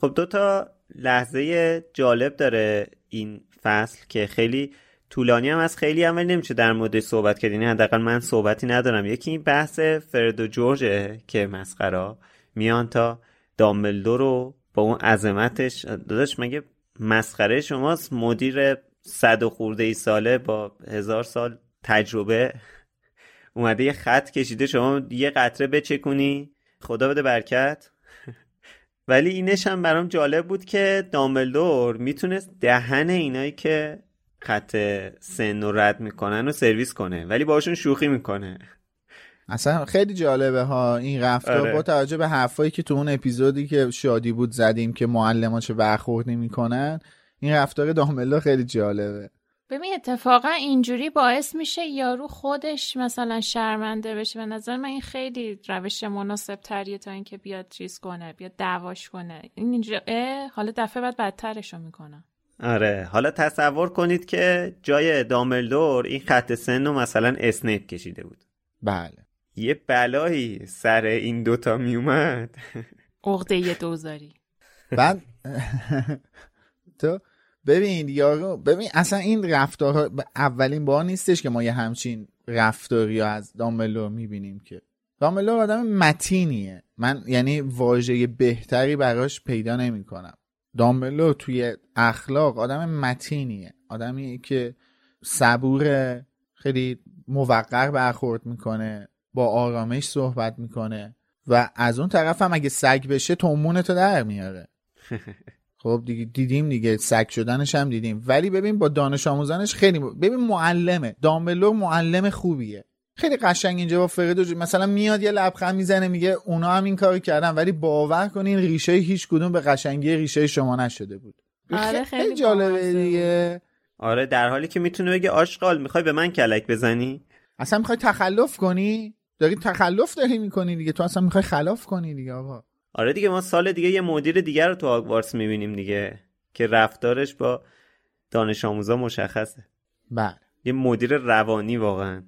خب دو تا لحظه جالب داره این فصل که خیلی طولانی هم از خیلی هم نمیشه در مورد صحبت کرد. یعنی حداقل من صحبتی ندارم. یکی این بحث فرد و جورجه که مسخره میان تا دامبلدور رو با اون عظمتش. داداش مگه مسخره شماست؟ مدیر صد و خورده ای ساله با هزار سال تجربه اومده یه خط کشیده شما یه قطره بچکونی خدا بده برکت. ولی اینش هم برام جالب بود که دامبلدور می‌تونست دهن اینایی که خط سن رو رد می‌کنن و سرویس کنه ولی باشون شوخی می‌کنه. اصلا خیلی جالبه ها این رفتار. آره. با توجه به حرفایی که تو اون اپیزودی که شادی بود زدیم که معلمان چه برخورد نمی‌کنن این رفتار داملا خیلی جالبه. ببین اتفاقا اینجوری باعث میشه یارو خودش مثلا شرمنده بشه. به نظر من این خیلی روش مناسب تریه تا اینکه بیاد چیز کنه بیاد دعواش کنه. این اینجوری حالا دفعه بعد بدترشو می‌کنه آره. حالا تصور کنید که جای داملدور این خط سن رو مثلا اسنیپ کشیده بود. بله. یه بلایی سر این دوتا میومد. عقده دوزاری. بعد تو ببین یارو ببین اصلا این رفتارها اولین بار نیستش که ما یه همچین رفتاری از داملور می‌بینیم که. داملور آدم متینیه. من یعنی واژه بهتری براش پیدا نمی‌کنم. دامبلو توی اخلاق آدم متینیه. آدمی که صبور خیلی موقر برخورد می‌کنه با آرامش صحبت می‌کنه و از اون طرف هم اگه سگ بشه تومونتو در میاره. خب دیگه دیدیم دیگه سگ شدنش هم دیدیم. ولی ببین با دانش آموزانش خیلی ببین معلمه. دامبلور معلم خوبیه. خیلی قشنگ اینجا با فرید مثلا میاد یه لبخند می‌زنه میگه اونا هم این کارو کردن ولی باور کنین ریشه هیچ کدوم به قشنگی ریشه شما نشده بود. آره خیلی جالبه دیگه. آره در حالی که می‌تونه بگه آشغال می‌خوای به من کلک بزنی؟ اصلا می‌خوای تخلف کنی؟ داری تخلف داری می‌کنی دیگه؟ تو اصلا می‌خوای خلاف کنی دیگه آقا. آره دیگه ما سال دیگه یه مدیر دیگر رو تو آگوارس می‌بینیم دیگه که رفتارش با دانش آموزا مشخصه. بله. یه مدیر روانی واقعا.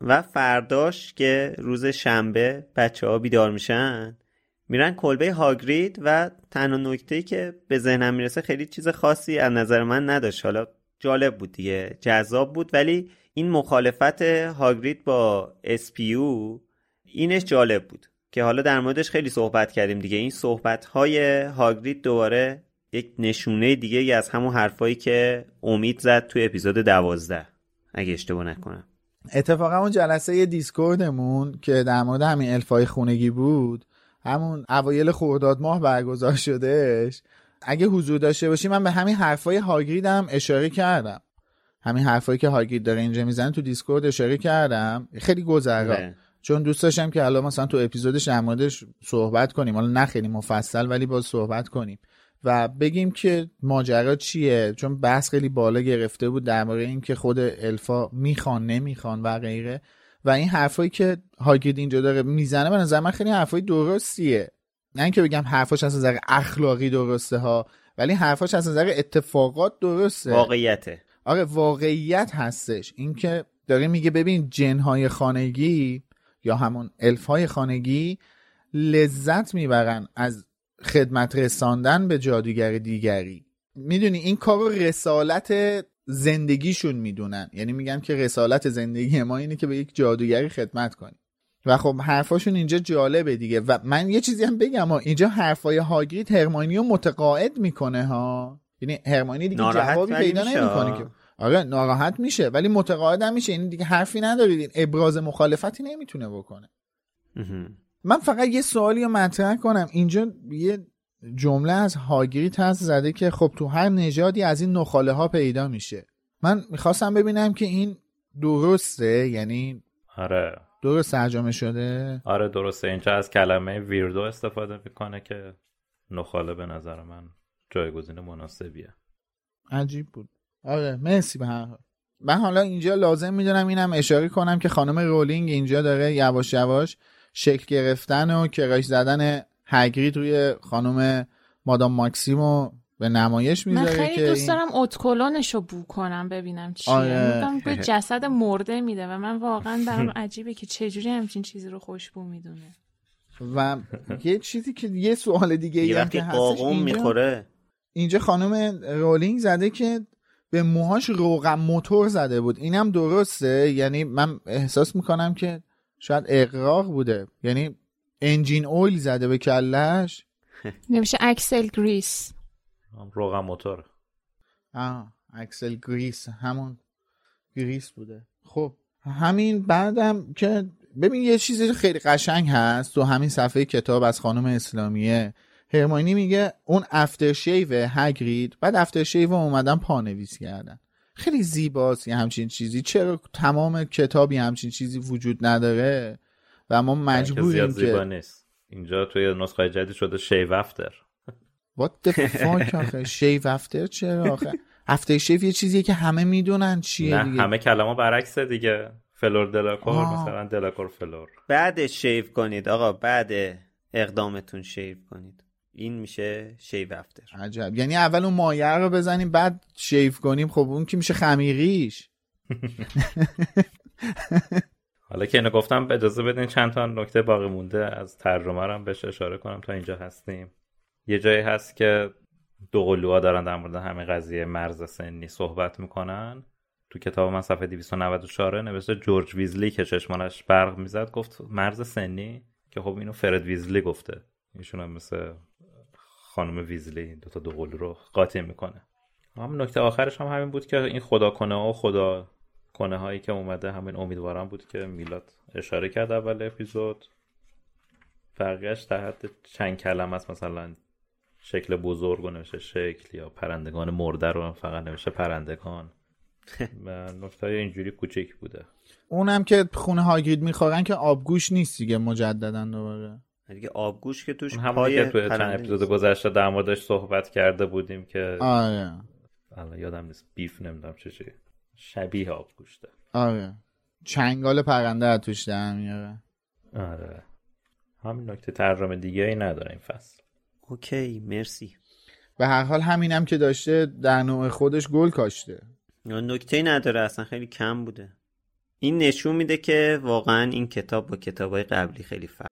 و فرداش که روز شنبه بچه ها بیدار میشن میرن کلبه هاگرید و تنها نکته که به ذهنم می‌رسه خیلی چیز خاصی از نظر من نداشت. حالا جالب بود دیگه جذاب بود ولی این مخالفت هاگرید با اسپیو اینش جالب بود. که حالا در موردش خیلی صحبت کردیم دیگه. این صحبت های هاگرید دوباره یک نشونه دیگه ای از همون حرفایی که امید زد تو اپیزود دوازده. اگه اشتباه نکنم. اتفاقا اون جلسه دیسکوردمون که در مورد همین الفای خونگی بود همون اوایل خورداد ماه برگزار شدهش. اگه حضور داشته باشی من به همین حرفای هاگریدم اشاره کردم. همین حرفایی که هاگرید داره اینجا می‌زنه تو دیسکورد اشاره کردم. خیلی گذرا. چون دوست داشتم که الان مثلا تو اپیزودش موردش صحبت کنیم. حالا نه خیلی مفصل ولی باز صحبت کنیم. و بگیم که ماجرا چیه؟ چون بحث خیلی بالا گرفته بود در مورد اینکه خود الفا می‌خوان نمی‌خوان و غیره. و این حرفایی که هاگید اینجا داره می‌زنه به نظر من خیلی حرفای درستیه. نه اینکه بگم حرفاش از نظر اخلاقی درسته ها ولی حرفاش از نظر اتفاقات درسته. واقعیته. آره واقعیت هستش. اینکه داره میگه ببین جنهای خانگی یا همون الفهای خانگی لذت می‌برن از خدمت رساندن به جادوگر دیگری. می‌دونی این کار رو رسالت زندگیشون می‌دونن. یعنی میگن که رسالت زندگی ما اینه که به یک جادوگری خدمت کنیم. و خب حرفاشون اینجا جالبه دیگه. و من یه چیزی هم بگم ها اینجا حرفای هاگرید هرمانی رو متقاعد می‌کنه ها. یعنی هرمانی دیگه جوابی پیدا نمی‌کنه که آره ناراحت میشه. ولی متقاعد هم میشه این یعنی دیگه حرفی ندارید ابراز مخالفتی نمی‌تونه بکنه. من فقط یه سوالی رو مطرح کنم. اینجا یه جمله از هاگریت هست زده که خب تو هر نژادی از این نخاله ها پیدا میشه. من می‌خواستم ببینم که این درسته؟ یعنی آره. درست ترجمه شده؟ آره درسته. اینجا از کلمه ویردو استفاده می‌کنه که نخاله به نظر من جایگزین مناسبیه. عجیب بود. آره مرسی به هر حال. من حالا اینجا لازم می‌دونم اینم اشاره کنم که خانم رولینگ اینجا داره یواش یواش شکل گرفتن و کراش زدن هگرید روی خانم مادام ماکسیمو به نمایش من می‌ذاره خیلی که دوست این- دارم اتکلونش رو بو کنم ببینم چیه. آره. میگم به جسد مرده میده و من واقعا برام عجیبه که چجوری همچین چیزی رو خوشبو می‌دونه. و یه چیزی که یه سوال دیگه ای یه وقتی قاقم می‌خوره. اینجا خانم رولینگ زده که به موهاش روغن موتور زده بود. اینم درسته؟ یعنی من احساس می‌کنم که شاید اقراق بوده. یعنی انجین اویل زده به کلش؟ نمیشه axle grease. روغن موتور. آه axle grease همون گریس بوده. خب همین بعدم که ببین یه چیزی خیلی قشنگ هست تو همین صفحه کتاب از خانم اسلامیه. هرماینی میگه اون aftershave هگرید بعد aftershave رو اومدن پانویس کردن. خیلی زیباست یه همچین چیزی. چرا تمام کتابی همچین چیزی وجود نداره؟ و ما که زیاد مجبوریم زیبا که نیست. اینجا توی نسخه جدید شده shave after What the fuck آخه؟ shave after چرا آخه؟ aftershave یه چیزیه که همه می‌دونن چیه نه دیگه. همه کلمه برعکس دیگه. فلور دلاکور آه. مثلا دلاکور فلور بعد shave کنید آقا بعد اقدامتون shave کنید. این میشه shave after عجب. یعنی اول اون مایه رو بزنیم بعد shave کنیم. خب اون که میشه خمیریش؟ حالا که اینو گفتم اجازه بدین چند تا نکته باقی مونده. از ترجمه رو هم بهش اشاره کنم تا اینجا هستیم. یه جایی هست که دو قلوها دارن در مورد همین قضیه مرز سنی صحبت می‌کنن. تو کتاب من صفحه 294 نوشته جورج ویزلی که چشمانش برق می‌زد گفت مرز سنی؟ که خب اینو فرد ویزلی گفته. ایشون هم مثل خانم ویزلی دو تا دو قلو رو قاطی می‌کنه. هم نکته آخرش هم همین بود که این خدا کنه و خدا کنه هایی که اومده همین امیدوارم بود که میلاد اشاره کرد اول اپیزود. بقیهش در حد چند کلم است مثلا شکل بزرگ و نوشته شکل یا پرندگان مرده رو فقط نوشته پرندگان. نکته اینجوری کوچیک بوده. اونم که خونه هاگرید می‌خورن که آبگوش نیست دیگه مجددا دوباره. دیگه آبگوش که توش همونی پای که توی چند اپیزود. گذشته در موردش صحبت کرده بودیم که آره. الان یادم نیست. بیف نمی‌دونم چه چی شبیه آبگوشته آره. چنگال پرنده از توش در میاره. آره. همین نکته ترجمه دیگه ای نداره این فصل. اوکی مرسی. به هر حال همینم که داشته در نوع خودش گل کاشته. نکته نداره اصلا خیلی کم بوده. این نشون میده که واقعا این کتاب با کتابای قبلی خیلی فرق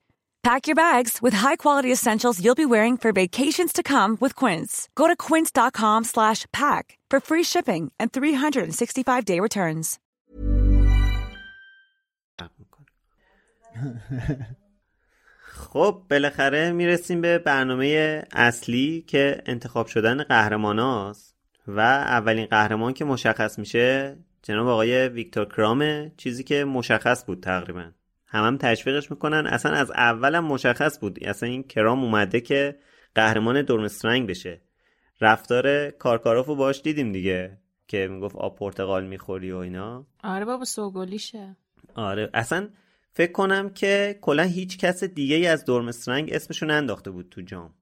Pack your bags with high-quality essentials you'll be wearing for vacations to come with Quince. Go to quince.com slash pack for free shipping and 365-day returns. خب بالاخره می‌رسیم به برنامه اصلی که انتخاب شدن قهرماناست و اولین قهرمان که مشخص میشه جناب آقای ویکتور کرامه چیزی که مشخص بود تقریبا هم هم تشویقش می‌کنن. اصلا از اولم مشخص بود. اصلا این کرام اومده که قهرمان دورمسترنگ بشه. رفتار کارکاروف رو باش دیدیم دیگه که می‌گفت آب پرتقال می‌خوری و اینا. آره بابا سوگلیشه. آره. اصلا فکر کنم که کلا هیچ کس دیگه ای از دورمسترنگ اسمشو انداخته بود تو جام.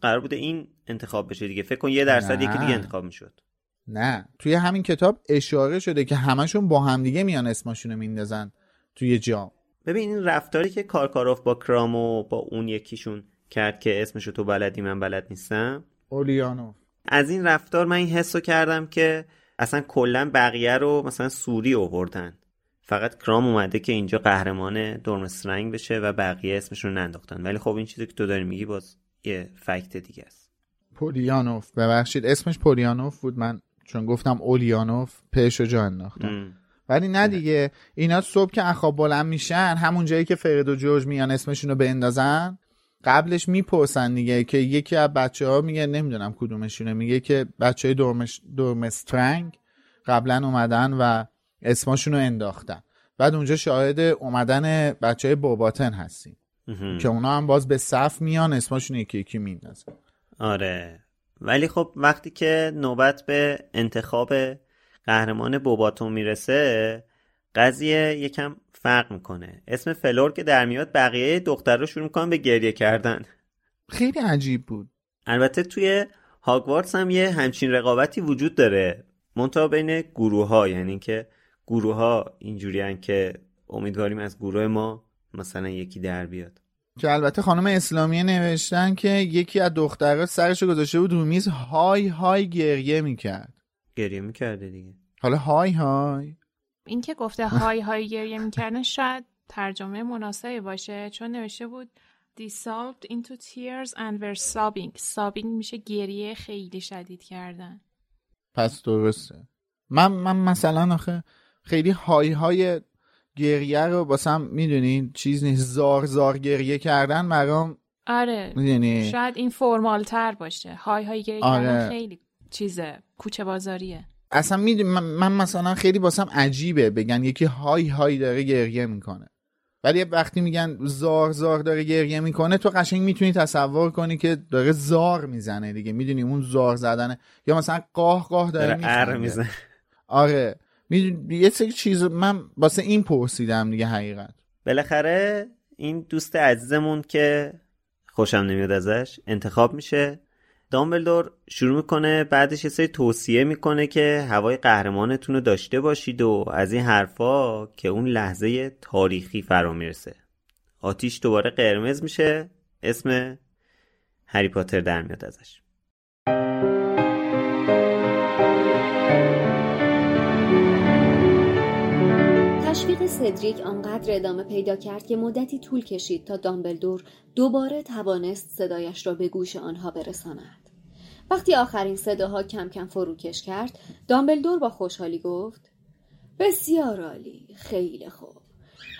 قرار بوده این انتخاب بشه دیگه. فکر کن یه درصد یکی دیگه انتخاب می‌شد. نه. توی همین کتاب اشاره شده که همشون با همدیگه میان اسمشونو میندازن توی جام. ببین این رفتاری که کارکاروف با کرامو با اون یکیشون کرد که اسمشو تو بلدی من بلد نیستم. اولیانو از این رفتار من این حسو کردم که اصلا کلا بقیه رو مثلا سوری آوردن. فقط کرام اومده که اینجا قهرمان دورمسترنگ بشه و بقیه اسمشون رو ننداختن. ولی خب این چیزی که تو داری میگی باز یه فکت دیگه است. پولیانوف. ببخشید اسمش پولیانوف بود. من چون گفتم اولیانوف پشو جا انداختم. ولی نه دیگه. اینا صبح که اخواب بلند میشن همون جایی که فرد و جورج میان اسمشون رو بندازن قبلش می‌پرسن دیگه که یکی از بچه ها میگه نمی‌دونم کدومشونه میگه که بچه های دورمش دورمسترنگ قبلا اومدن و اسمشون رو انداختن. بعد اونجا شاهد اومدن بچه های باباتن هستیم. که اونا هم باز به صف میان اسمشون یکی یکی میندازن. آره. ولی خب وقتی که نوبت به انتخاب قهرمان بوباتون می‌رسه قضیه یکم فرق می‌کنه. اسم فلور که در میاد بقیه دختر رو شروع می‌کنن به گریه کردن. خیلی عجیب بود. البته توی هاگوارتس هم یه همچین رقابتی وجود داره. منتها بین گروه ها یعنی که گروه ها اینجوری که امیدواریم از گروه ما مثلا یکی در بیاد. که البته خانم اسلامی نوشتن که یکی از دخترها سرش گذاشته بود رو میز های های گریه می‌کرد. گریه می‌کرده دیگه. حالا های های. این که گفته های های گریه می‌کردن شاید ترجمه مناسبی باشه. چون نوشته بود dissolved into tears and were sobbing. Sobbing میشه گریه خیلی شدید کردن. پس درسته. من من مثلا آخه خیلی های های گریه رو باسم می‌دونین چیز نیست. زار زار گریه کردن مرام آره. می‌دونی؟ شاید این فرمال تر باشه. های های گریه آره. کردن خیلی چیزه کوچه بازاریه. اصلا می‌دونی من, من مثلا خیلی باسم عجیبه بگن یکی های های داره گریه می‌کنه. ولی وقتی میگن زار زار داره گریه می‌کنه تو قشنگ می‌تونی تصور کنی که داره زار می‌زنه دیگه. می‌دونی اون زار زدنه. یا مثلا قاه قاه داره, داره می‌زنه. آره. می‌دونی یه سری چیز من واسه این پرسیدم دیگه حقیقت. بالاخره این دوست عزیزمون که خوشم نمیاد ازش انتخاب میشه. دامبلدور شروع می‌کنه بعدش یه توصیه می‌کنه که هوای قهرمانتون رو داشته باشید و از این حرفا که اون لحظه تاریخی فرا می‌رسه. آتیش دوباره قرمز میشه. اسم هری پاتر در میاد ازش. تشویق سدریک آنقدر ادامه پیدا کرد که مدتی طول کشید تا دامبلدور دوباره توانست صدایش را به گوش آنها برساند. وقتی آخرین صداها کم کم فروکش کرد، دامبلدور با خوشحالی گفت: بسیار عالی، خیلی خوب.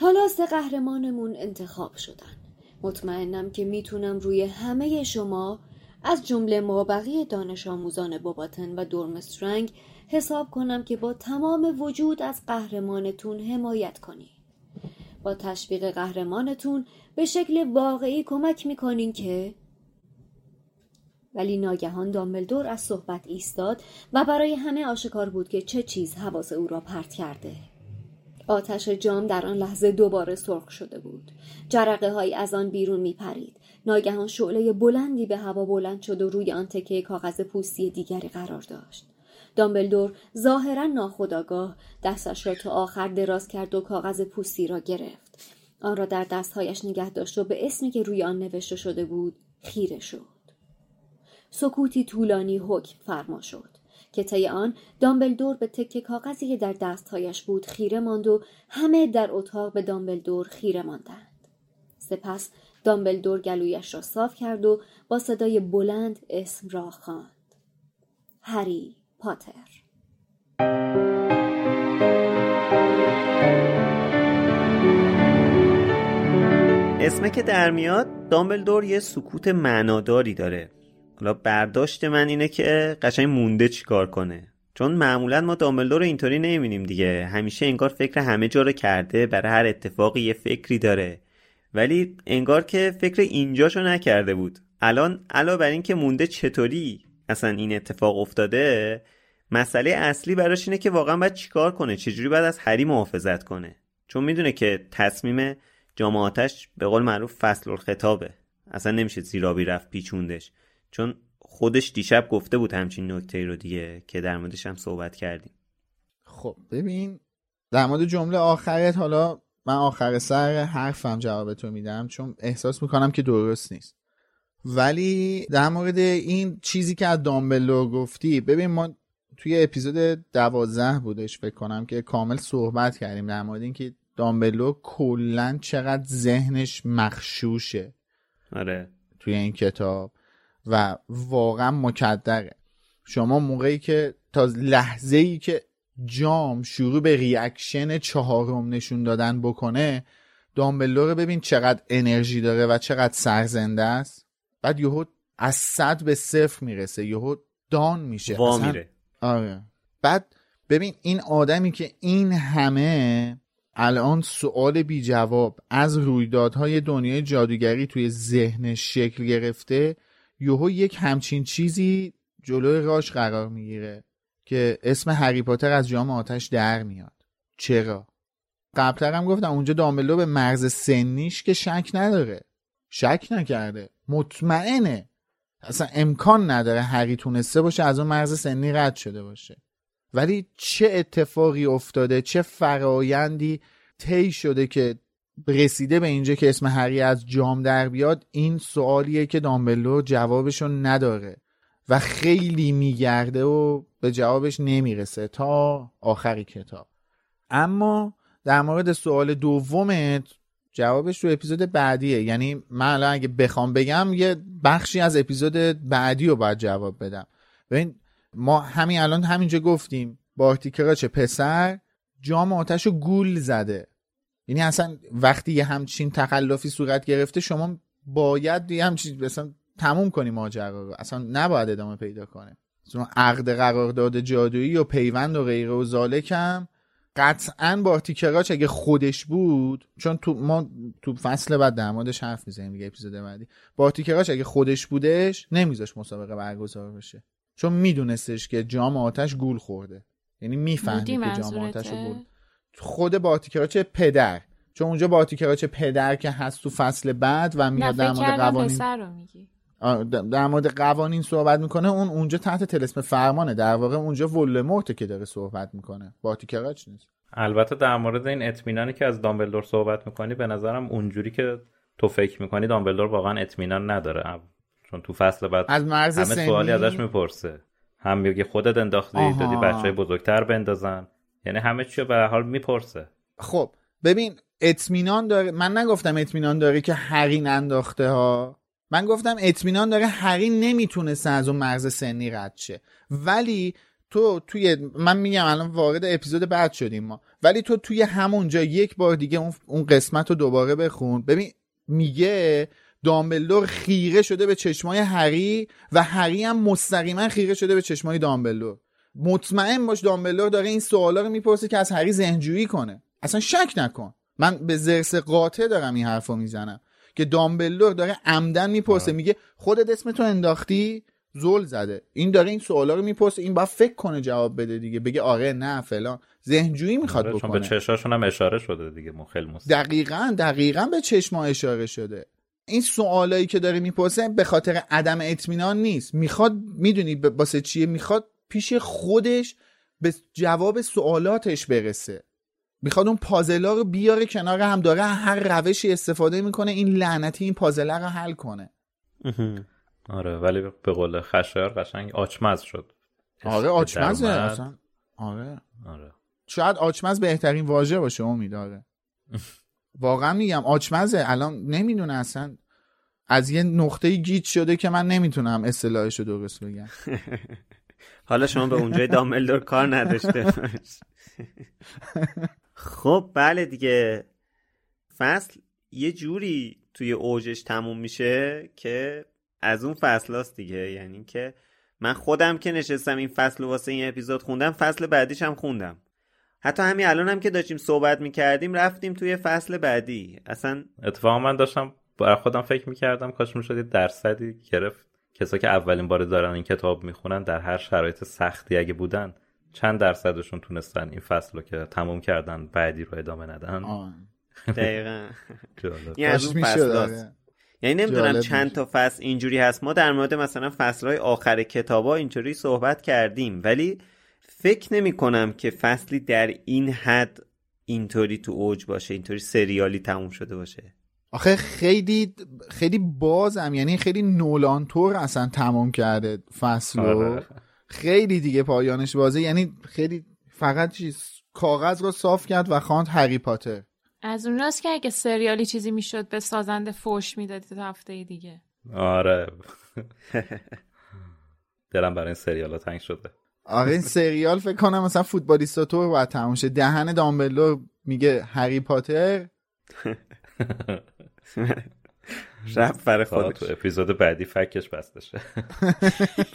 حالا سه قهرمانمون انتخاب شدن. مطمئنم که می‌تونم روی همه شما از جمله مابقی دانش آموزان باباتن و دورمسترنگ حساب کنم که با تمام وجود از قهرمانتون حمایت کنید. با تشویق قهرمانتون به شکل واقعی کمک می‌کنین که ولی ناگهان دامبلدور از صحبت ایستاد و برای همه آشکار بود که چه چیز حواس او را پرت کرده. آتش جام در آن لحظه دوباره سرخ شده بود. جرقه های از آن بیرون می پرید. ناگهان شعله بلندی به هوا بلند شد و روی آن تکه کاغذ پوستی دیگری قرار داشت. دامبلدور ظاهرا ناخداگاه دستش را تا آخر دراز کرد و کاغذ پوستی را گرفت. آن را در دستهایش نگه داشت و به اسمی که روی آن نوشته شده بود خیره شد. سکوتی طولانی حکم فرما شد. که طی آن دامبلدور به تکه کاغذی که در دستهایش بود خیره ماند و همه در اتاق به دامبلدور خیره ماندند. سپس دامبلدور گلویش را صاف کرد و با صدای بلند اسم را خواند. هری پاتر اسمه که در میاد دامبلدور یه سکوت معناداری داره حالا برداشت من اینه که قشنگ مونده چیکار کنه. چون معمولا ما دامبلدور رو اینطوری نمی‌بینیم دیگه. همیشه انگار فکر همه جا رو کرده برای هر اتفاقی یه فکری داره. ولی انگار که فکر اینجاشو نکرده بود. الان علاوه بر این که مونده چطوری اصلا این اتفاق افتاده مسئله اصلی براش اینه که واقعا باید چیکار کنه؟ چجوری باید از هری محافظت کنه؟ چون می‌دونه که تصمیم جامعاتش به قول معروف فصل الخطابه. اصلا نمیشه زیرابی رفت پیچوندش. چون خودش دیشب گفته بود همچین نکته رو دیگه که در موردش هم صحبت کردیم. خب ببین در مورد جمله آخرت حالا من آخر سر حرفم جواب تو میدم چون احساس می‌کنم که درست نیست. ولی در مورد این چیزی که از دامبلو گفتی ببین ما توی اپیزود دوازده بودش فکر کنم که کامل صحبت کردیم در مورد اینکه دامبلو کلا چقدر ذهنش مخشوشه. آره. توی این کتاب. و واقعا مکدره. شما موقعی که تا لحظه ای که جام شروع به ریاکشن چهارم نشون دادن بکنه دامبلو رو ببین چقدر انرژی داره و چقدر سرزنده است. بعد یهو از صد به صفر می‌رسه یهو دان میشه. وا میره. آره. بعد ببین این آدمی که این همه الان سوال بی جواب از رویدادهای دنیای جادوگری توی ذهنش شکل گرفته یهو یک همچین چیزی جلوی راش قرار می‌گیره که اسم هری پاتر از جام آتش در میاد. چرا؟ قبلتر هم گفتم اونجا دامبلو به مرز سنیش که شک نداره. شک نکرده. مطمئنه. اصلا امکان نداره هری تونسته باشه از اون مرز سنی رد شده باشه. ولی چه اتفاقی افتاده چه فرایندی طی شده که رسیده به اینجا که اسم هری از جام در بیاد این سوالیه که دامبلو جوابشو نداره و خیلی میگرده و به جوابش نمی‌رسه تا آخری کتاب. اما در مورد سوال دومت جوابش تو اپیزود بعدیه. یعنی من الان اگه بخوام بگم یه بخشی از اپیزود بعدی رو باید جواب بدم. ببین ما همین الان همینجا گفتیم بارتی کراچ پسر جام آتش رو گول زده. یعنی اصلا وقتی یه همچین تخلفی صورت گرفته شما باید یه همچین مثلا تموم کنی ماجرا رو. اصلا نباید ادامه پیدا کنه. چون عقد قرارداد جادویی و پیوند و غیره و زالکم قطعا بارتی کراچ اگه خودش بود چون تو ما تو فصل بعد در موردش حرف می‌زنیم دیگه اپیزود بعدی. بارتی کراچ اگه خودش بودش نمیذاش مسابقه برگزار بشه. چون میدونستش که جام آتش گول خورده. یعنی می‌فهمید که جام آتش گول خود بارتی کراچ پدر. چون اونجا بارتی کراچ پدر که هست تو فصل بعد و میاد در مورد قوانین در مورد قوانین صحبت می‌کنه. اون اونجا تحت تلسم فرمانه. در واقع اونجا ولدمورت که داره صحبت می‌کنه. بارتی کراچ نیست. البته در مورد این اطمینانی که از دامبلدور صحبت می‌کنی به نظرم اونجوری که تو فکر می‌کنی دامبلدور واقعا اطمینان نداره. چون تو فصل بعد از مرز همه سنی... سوالی ازش می‌پرسه. هم میگه خودت انداختی آها. دادی بچه بزرگتر بندازن. یعنی همه چی به حال می‌پرسه. خب ببین اطمینان داره من نگفتم اطمینان داره که هری ننداخته ها. من گفتم اطمینان داره هری نمی‌تونسته از اون مرز سنی رد شه. ولی تو توی من میگم الان وارد اپیزود بعد شدیم ما. ولی تو توی همونجا یک بار دیگه اون قسمت رو دوباره بخون. ببین میگه دامبلدور خیره شده به چشمای هری و هری هم مستقیما خیره شده به چشمای دامبلدور. مطمئن باش دامبلدور داره این سوالا رو می‌پرسه که از هری ذهنجویی کنه. اصلا شک نکن. من به زرس قاطع دارم این حرفو می‌زنم. که دامبلدور داره عمدن می‌پرسه. میگه خودت اسم تو انداختی؟ زل زده. این داره این سوالا رو می‌پرسه. این باید فکر کنه جواب بده دیگه. بگه آره نه فلان. ذهنجویی می‌خواد آره، بکنه. چون به چشاشون هم اشاره شده دیگه. مخل دقیقا دقیقا به چشما اشاره شده. این سوالایی که داره می‌پرسه به خاطر عدم اطمینان نیست. می‌خواد می‌دونی واسه چیه؟ می‌خواد پیش خودش به جواب سوالاتش برسه. می‌خواد اون پازلا رو بیاره کنار هم داره هر روشی استفاده می‌کنه این لعنتی این پازله رو حل کنه. آره ولی به قول خشایار قشنگ آچمز شد. آره اصلا. آره. آره. شاید آچمز بهترین واژه باشه امید آره. واقعا میگم آچمزه. الان نمی‌دونه اصلا. از یه نقطه گیت شده که من نمی‌تونم اصطلاحش رو درست بگم. حالا شما به اونجای دامبلدور کار نداشته خب بله دیگه. فصل یه جوری توی اوجش تموم میشه که از اون فصلاست دیگه. یعنی که من خودم که نشستم این فصل واسه این اپیزود خوندم فصل بعدیش هم خوندم. حتی همین الان هم که داشتیم صحبت می‌کردیم رفتیم توی فصل بعدی. اصلا اتفاقا من داشتم برای خودم فکر می‌کردم کاش می‌شد درصدی گرفت. کسایی که اولین بار دارن این کتاب می‌خونن در هر شرایط سختی اگه بودن چند درصدشون تونستن این فصل رو که تموم کردن بعدی رو ادامه ندن؟ دقیقا. این از اون فصل یعنی نمی‌دونم چند تا فصل اینجوری هست. ما در مورد مثلا فصلهای آخر کتابا اینجوری صحبت کردیم. ولی فکر نمی کنم که فصلی در این حد اینطوری تو اوج باشه اینطوری سریالی تموم شده باشه. آخه خیلی خیلی بازم یعنی خیلی نولانتور اصلا تمام کرده فصل رو. آره. خیلی دیگه پایانش بازه یعنی خیلی فقط چیز کاغذ رو صاف کرد و خواند هری پاتر. از اون راست که اگه سریالی چیزی می‌شد به سازنده فوش می‌دادی تا هفته دیگه. آره. دلم برای این سریال تنگ شده. آره این سریال فکر کنم مثلا فوتبالیستا تو باید تموم شه. دهن دامبلو میگه هری پاتر. رفت برای خودش تو اپیزود بعدی فکش بسته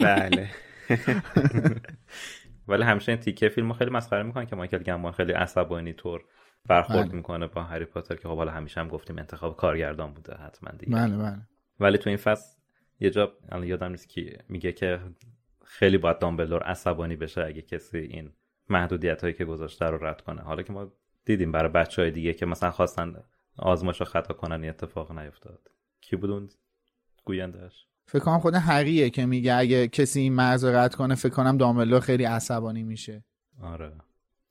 بله. ولی همیشه این تیکه فیلمو خیلی مسخره می‌کنن که مایکل گمان خیلی عصبانی طور برخورد بله. می‌کنه با هری پاتر که خب حالا همیشه هم گفتیم انتخاب کارگردان بوده حتما دیگه. بله بله. ولی تو این فصل یه جا یادم نیست که میگه که خیلی باید دامبلدور عصبانی بشه اگه کسی این محدودیت هایی که گذاشته رو رد کنه. حالا که ما دیدیم برای بچه های دیگه که مثلا خواستن آزمایش خطا کنن این اتفاق نیفتاد. کی بود اون گویندهش فکر کنم خود هریه که میگه اگه کسی این مرز رد کنه فکر کنم دامبلدور خیلی عصبانی میشه. آره.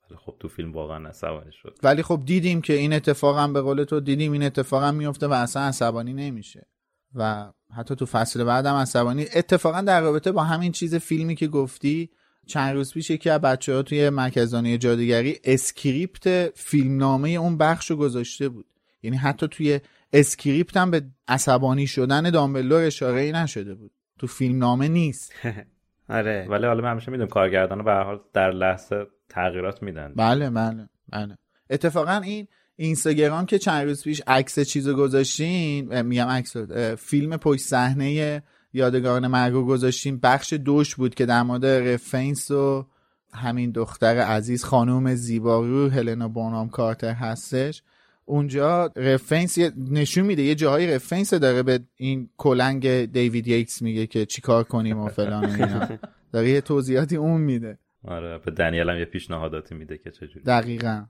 ولی خب تو فیلم واقعا عصبانی شد. ولی خب دیدیم که این اتفاق هم به قول تو دیدیم این اتفاق هم میفته و اصلا عصبانی نمیشه. و حتی تو فصل بعدم عصبانی. اتفاقا در رابطه با همین چیز فیلمی که گفتی چند روز پیش یکی از بچه ها توی مرکزانی جادوگری script فیلمنامه اون بخش رو گذاشته بود. یعنی حتی توی script هم به عصبانی شدن دامبلدور اشاره ای نشده بود. تو فیلمنامه نیست. آره ولی حالا من همیشه می‌دونم کارگردان به حال در لحظه تغییرات میدن. بله بله بله. اتفاقا این اینستاگرام که چند روز پیش عکس چیزو گذاشتین میگم عکس فیلم پشت صحنه یادگاران مرگو گذاشتیم بخش دوش بود که در مورد رفینس و همین دختر عزیز خانوم زیبارو هلنا بونام کارتر هستش. اونجا رفینس نشون میده یه جاهای رفینس داره به این کلنگ دیوید ییکس میگه که چیکار کنیم و فلان و اینا. داره یه توضیحاتی اون میده. آره به دنیل هم یه پیشنهاداتی میده که چجوری. دقیقا.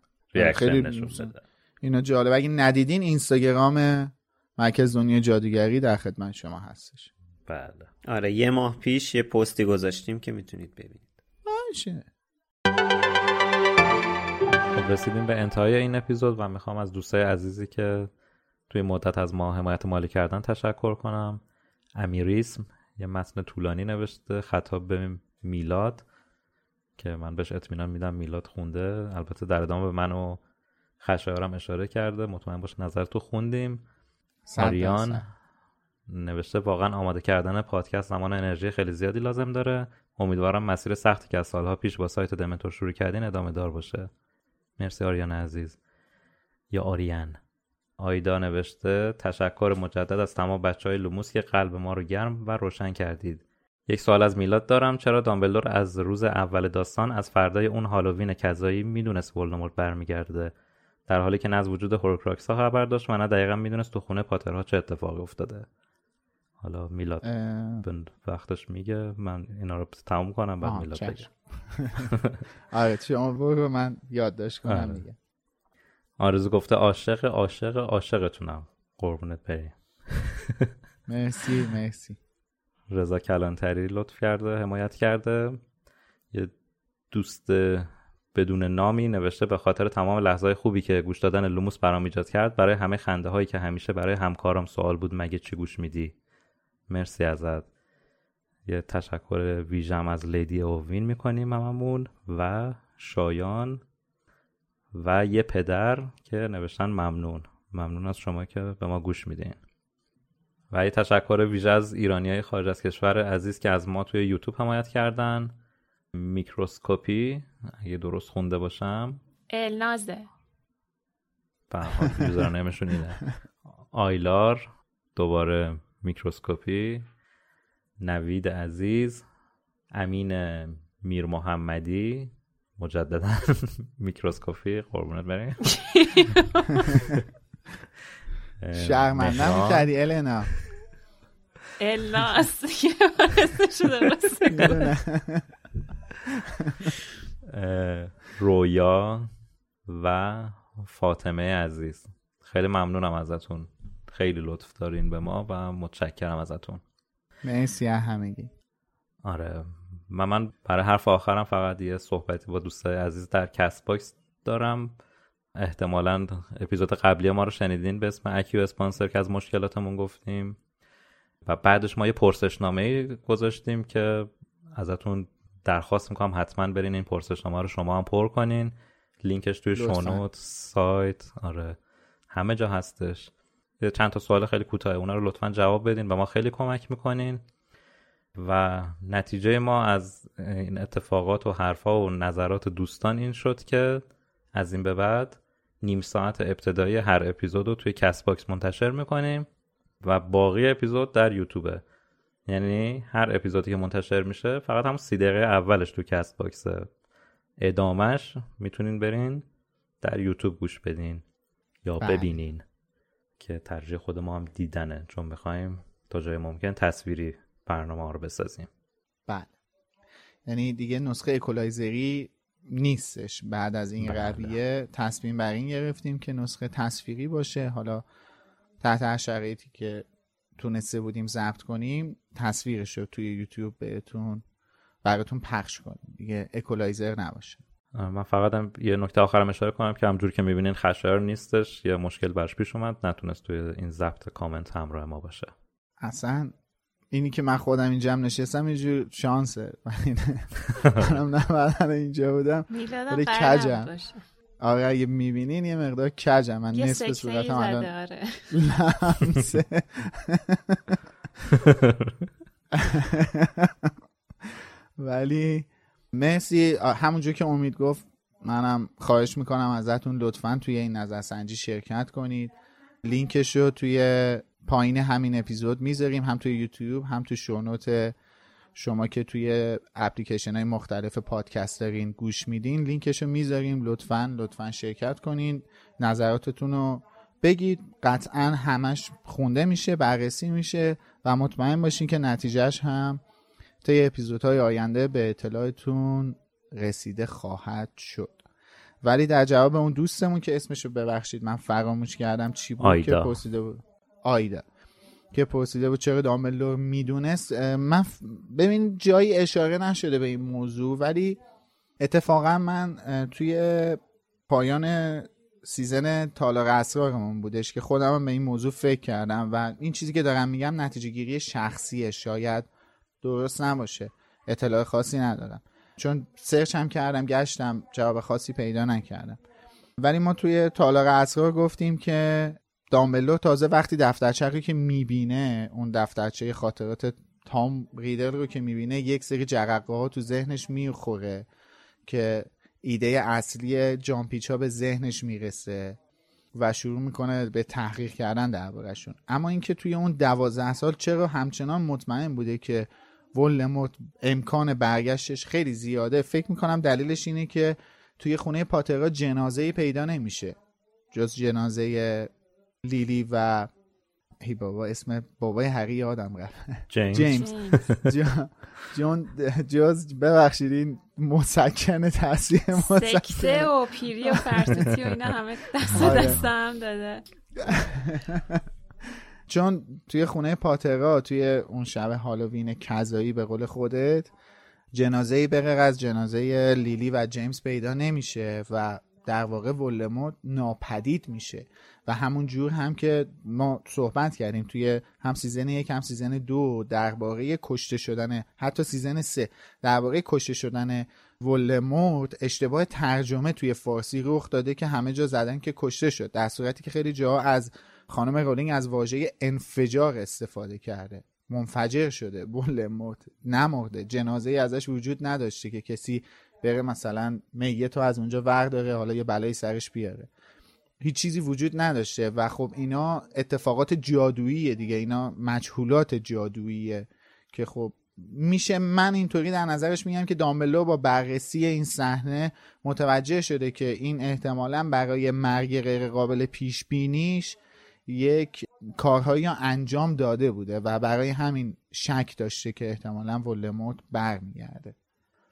خیلی نشون اینا جالب اگه ندیدین اینستاگرام مرکز دنیا جادوگری در خدمت شما هستش. بله. آره یه ماه پیش یه پستی گذاشتیم که می‌تونید ببینید. باشه. خب رسیدیم به انتهای این اپیزود و می‌خوام از دوستای عزیزی که توی مدت از ما حمایت مالی کردن تشکر کنم. امیریسم یه متن طولانی نوشته خطاب به میلاد که من بهش اطمینان میدم میلاد خونده. البته در ادامه به من و خشایارم اشاره کرده. مطمئن باش نظر تو خوندیم. آریان نوشته واقعا آماده کردن پادکست زمان انرژی خیلی زیادی لازم داره. امیدوارم مسیر سختی که از سالها پیش با سایت دمنتور شروع کردین ادامه دار باشه. مرسی آریان عزیز. یا آریان. آیدا نوشته تشکر مجدد از تمام بچه های لوموس که قلب ما رو گرم و روشن کردید. یک سوال از میلاد دارم چرا دامبلدور از روز اول داستان از فردای اون هالووین کذایی می‌دونست ولدمورت برمیگرده؟ در حالی که نه از وجود هورکراکس ها خبر داشت و نه دقیقا می‌دونست تو خونه پاترها چه اتفاقی افتاده. حالا میلاد وقتش میگه من اینا رو تموم کنم بعد میلاد بگه. آره شما برو من یادداشت کنم آره. میگه. آرزو گفته عاشق عاشق عاشقتونم. قربونت بریم. مرسی مرسی. رضا کلانتری لطف کرده حمایت کرده. یه دوست بدون نامی نوشته به خاطر تمام لحظه خوبی که گوش دادن لوموس برام ایجاد کرد برای همه خنده هایی که همیشه برای همکارم سوال بود مگه چی گوش میدی؟ مرسی ازت. یه تشکر ویژم از لیدی اووین می‌کنیم هممون و شایان و یه پدر که نوشتن ممنون. ممنون از شما که به ما گوش میدین. و یه تشکر ویژه از ایرانی های خارج از کشور عزیز که از ما توی یوتیوب حمایت کردن. میکروسکوپی اگه درست خونده باشم. النازه. به اینه آیلار دوباره میکروسکوپی نوید عزیز امین میر محمدی مجددا میکروسکوپی قربونت بریم شرمندم کردی النا. الا رویا و فاطمه عزیز. خیلی ممنونم ازتون. خیلی لطف دارین به ما و متشکرم ازتون. مرسی همگی. آره و من برای حرف آخرم فقط یه صحبتی با دوستای عزیز در کست باکس دارم. احتمالا اپیزود قبلی ما رو شنیدین به اسم Accio Sponsor که از مشکلاتمون گفتیم. و بعدش ما یه پرسشنامه گذاشتیم که ازتون درخواست می‌کنم حتما برین این پرسشنامه رو شما هم پر کنین. لینکش توی show note سایت آره همه جا هستش. چند تا سوال خیلی کوتاه اونا رو لطفا جواب بدین و ما خیلی کمک می‌کنین. و نتیجه ما از این اتفاقات و حرفا و نظرات دوستان این شد که از این به بعد نیم ساعت ابتدایی هر اپیزود رو توی کست باکس منتشر می‌کنیم و باقی اپیزود در یوتیوبه. یعنی هر اپیزودی که منتشر میشه فقط هم سی دقیقه اولش تو کست باکسه ادامش می‌تونین برین در یوتیوب گوش بدین یا بله. ببینین. که ترجیح خود ما هم دیدنه. چون می‌خوایم تا جای ممکن تصویری برنامه رو بسازیم. بله. یعنی دیگه نسخه اکولایزری نیستش. بعد از این بله. رویه تصمیم بر این گرفتیم که نسخه تصویری باشه. حالا تحت هر شرایطی که تونسته بودیم ضبط کنیم تصویرش رو توی یوتیوب بهتون براتون پخش کنیم. دیگه اکولایزر نباشه. من فقط هم یه نکته آخرم اشاره کنم که همجور که می‌بینین خشایار نیستش. یه مشکل برش پیش اومد. نتونست توی این ضبط کامنت همراه ما باشه. اصلا اینی که من خودم اینجا هم نشستم اینجور شانسه. منم نه اینجا بودم. ولی کجم؟ آره اگه می‌بینین یه مقدار کجم. من نصف صورتم الان لمسه. ولی مرسی. همونجور که امید گفت منم خواهش می‌کنم ازتون لطفا توی این نظرسنجی شرکت کنید. لینکش رو توی پایین همین اپیزود می‌ذاریم هم توی یوتیوب هم توی شونوت شما که توی اپلیکیشن های مختلف پادکست دارین گوش میدین لینکش رو می‌ذاریم. لطفا لطفا شرکت کنین. نظراتتون رو بگید. قطعا همش خونده میشه بررسی میشه و مطمئن باشین که نتیجهش هم طی اپیزودهای آینده به اطلاعتون رسیده خواهد شد. ولی در جواب اون دوستمون که اسمشو ببخشید من فراموش کردم چی بود آیدا. که پرسیده بود. آیدا. که پرسیده بود چرا دامبلدور می‌دونست. من ببین جایی اشاره نشده به این موضوع ولی اتفاقا من توی پایان season تالار اسرارمون بودش که خودم به این موضوع فکر کردم و این چیزی که دارم میگم نتیجه گیری شخصیه. شاید درست نباشه. اطلاع خاصی ندارم. چون search هم کردم گشتم جواب خاصی پیدا نکردم. ولی ما توی تالار اسرار گفتیم که دامبلدور تازه وقتی دفترچه که می‌بینه اون دفترچه خاطرات تام ریدر رو که می‌بینه یک سری جرقه ها تو ذهنش می‌خوره که ایده اصلی جامپیچ به ذهنش می‌رسه و شروع می‌کنه به تحقیق کردن دربارهشون. اما اینکه توی اون دوازده سال چرا همچنان مطمئن بوده که ولدمورت امکان برگشتش خیلی زیاده. فکر می‌کنم دلیلش اینه که توی خونه پاترا جنازه پیدا نمیشه. جز جنازه لیلی و ای بابا اسم بابای هری یادم رفت. جیمز, جیمز. جون جز ببخشید این مسکن تاثیر سکته و پیری و فرسوتی و اینا همه دست آره. دست هم داده. چون توی خونه پاترا توی اون شب هالووین کذایی به قول خودت جنازه به از جنازه لیلی و جیمز پیدا نمیشه و در واقع ولدمورت ناپدید میشه. و همون جور هم که ما صحبت کردیم توی هم season یک هم season دو درباره کشته شدن حتی season سه درباره کشته شدن ولدمورت اشتباه ترجمه توی فارسی رخ داده که همه جا زدن که کشته شد. در صورتی که خیلی جا از خانم رولینگ از واژه انفجار استفاده کرده. منفجر شده. ولدمورت نمرده. جنازه ازش وجود نداشته که کسی بره مثلا میه تو از اونجا ورداره حالا یه بلایی سرش بیاره. هیچ چیزی وجود نداشته و خب اینا اتفاقات جادویی دیگه. اینا مجهولات جادوییه که خب میشه من اینطوری در نظرش میگم که دامبلو با بررسی این صحنه متوجه شده که این احتمالا برای مرگ غیر قابل پیش بینیش یک کارهایی انجام داده بوده و برای همین شک داشته که احتمالا ولدمورت برمیگرده.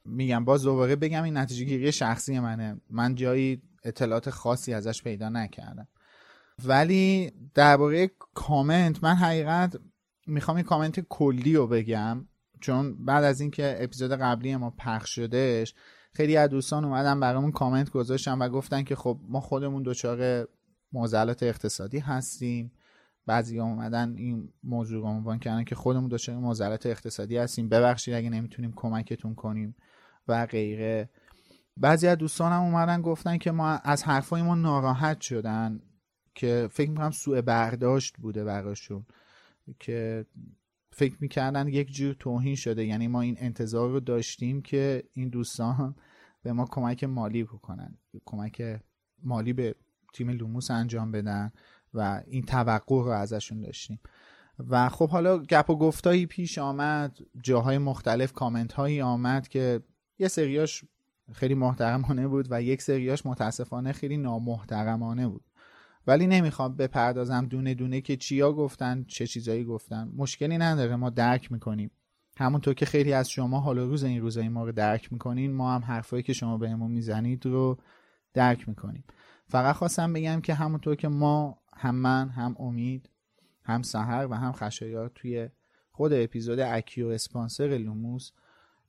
میگم باز دوباره بگم این نتیجه گیری شخصی منه. من جایی اطلاعات خاصی ازش پیدا نکردم. ولی درباره کامنت من حقیقت می‌خوام این کامنت کلی رو بگم. چون بعد از اینکه اپیزود قبلی ما پخش شدهش خیلی از دوستان اومدن برامون کامنت گذاشتن و گفتن که خب ما خودمون دچار معضلات اقتصادی هستیم. بعضی اومدن این موضوع رو عنوان کردن که خودمون دچار معضلات اقتصادی هستیم. ببخشید اگه نمی‌تونیم کمکتون کنیم و غیره. بعضی از دوستانم اومدن گفتن که ما از حرفای ما ناراحت شدن که فکر می‌کنم سوء برداشت بوده براشون. که فکر می‌کردن یک جور توهین شده. یعنی ما این انتظار رو داشتیم که این دوستان به ما کمک مالی بکنن. کمک مالی به تیم لوموس انجام بدن و این توقع رو ازشون داشتیم. و خب حالا گپ و گفتایی پیش آمد جاهای مختلف کامنت هایی آمد که یه سریاش خیلی محترمانه بود و یک سریاش متاسفانه خیلی نامحترمانه بود. ولی نمی‌خوام بپردازم دونه دونه که چیا گفتن چه چیزایی گفتن. مشکلی نداره ما درک می‌کنیم. همونطور که خیلی از شما حالا روز این روزایی ما رو درک می‌کنین ما هم حرفایی که شما بهمون می‌زنید رو درک می‌کنیم. فقط خواستم بگم که همونطور که ما هم من هم امید هم سهر و هم خشایار توی خود اپیزود اکیو اسپانسر لوموس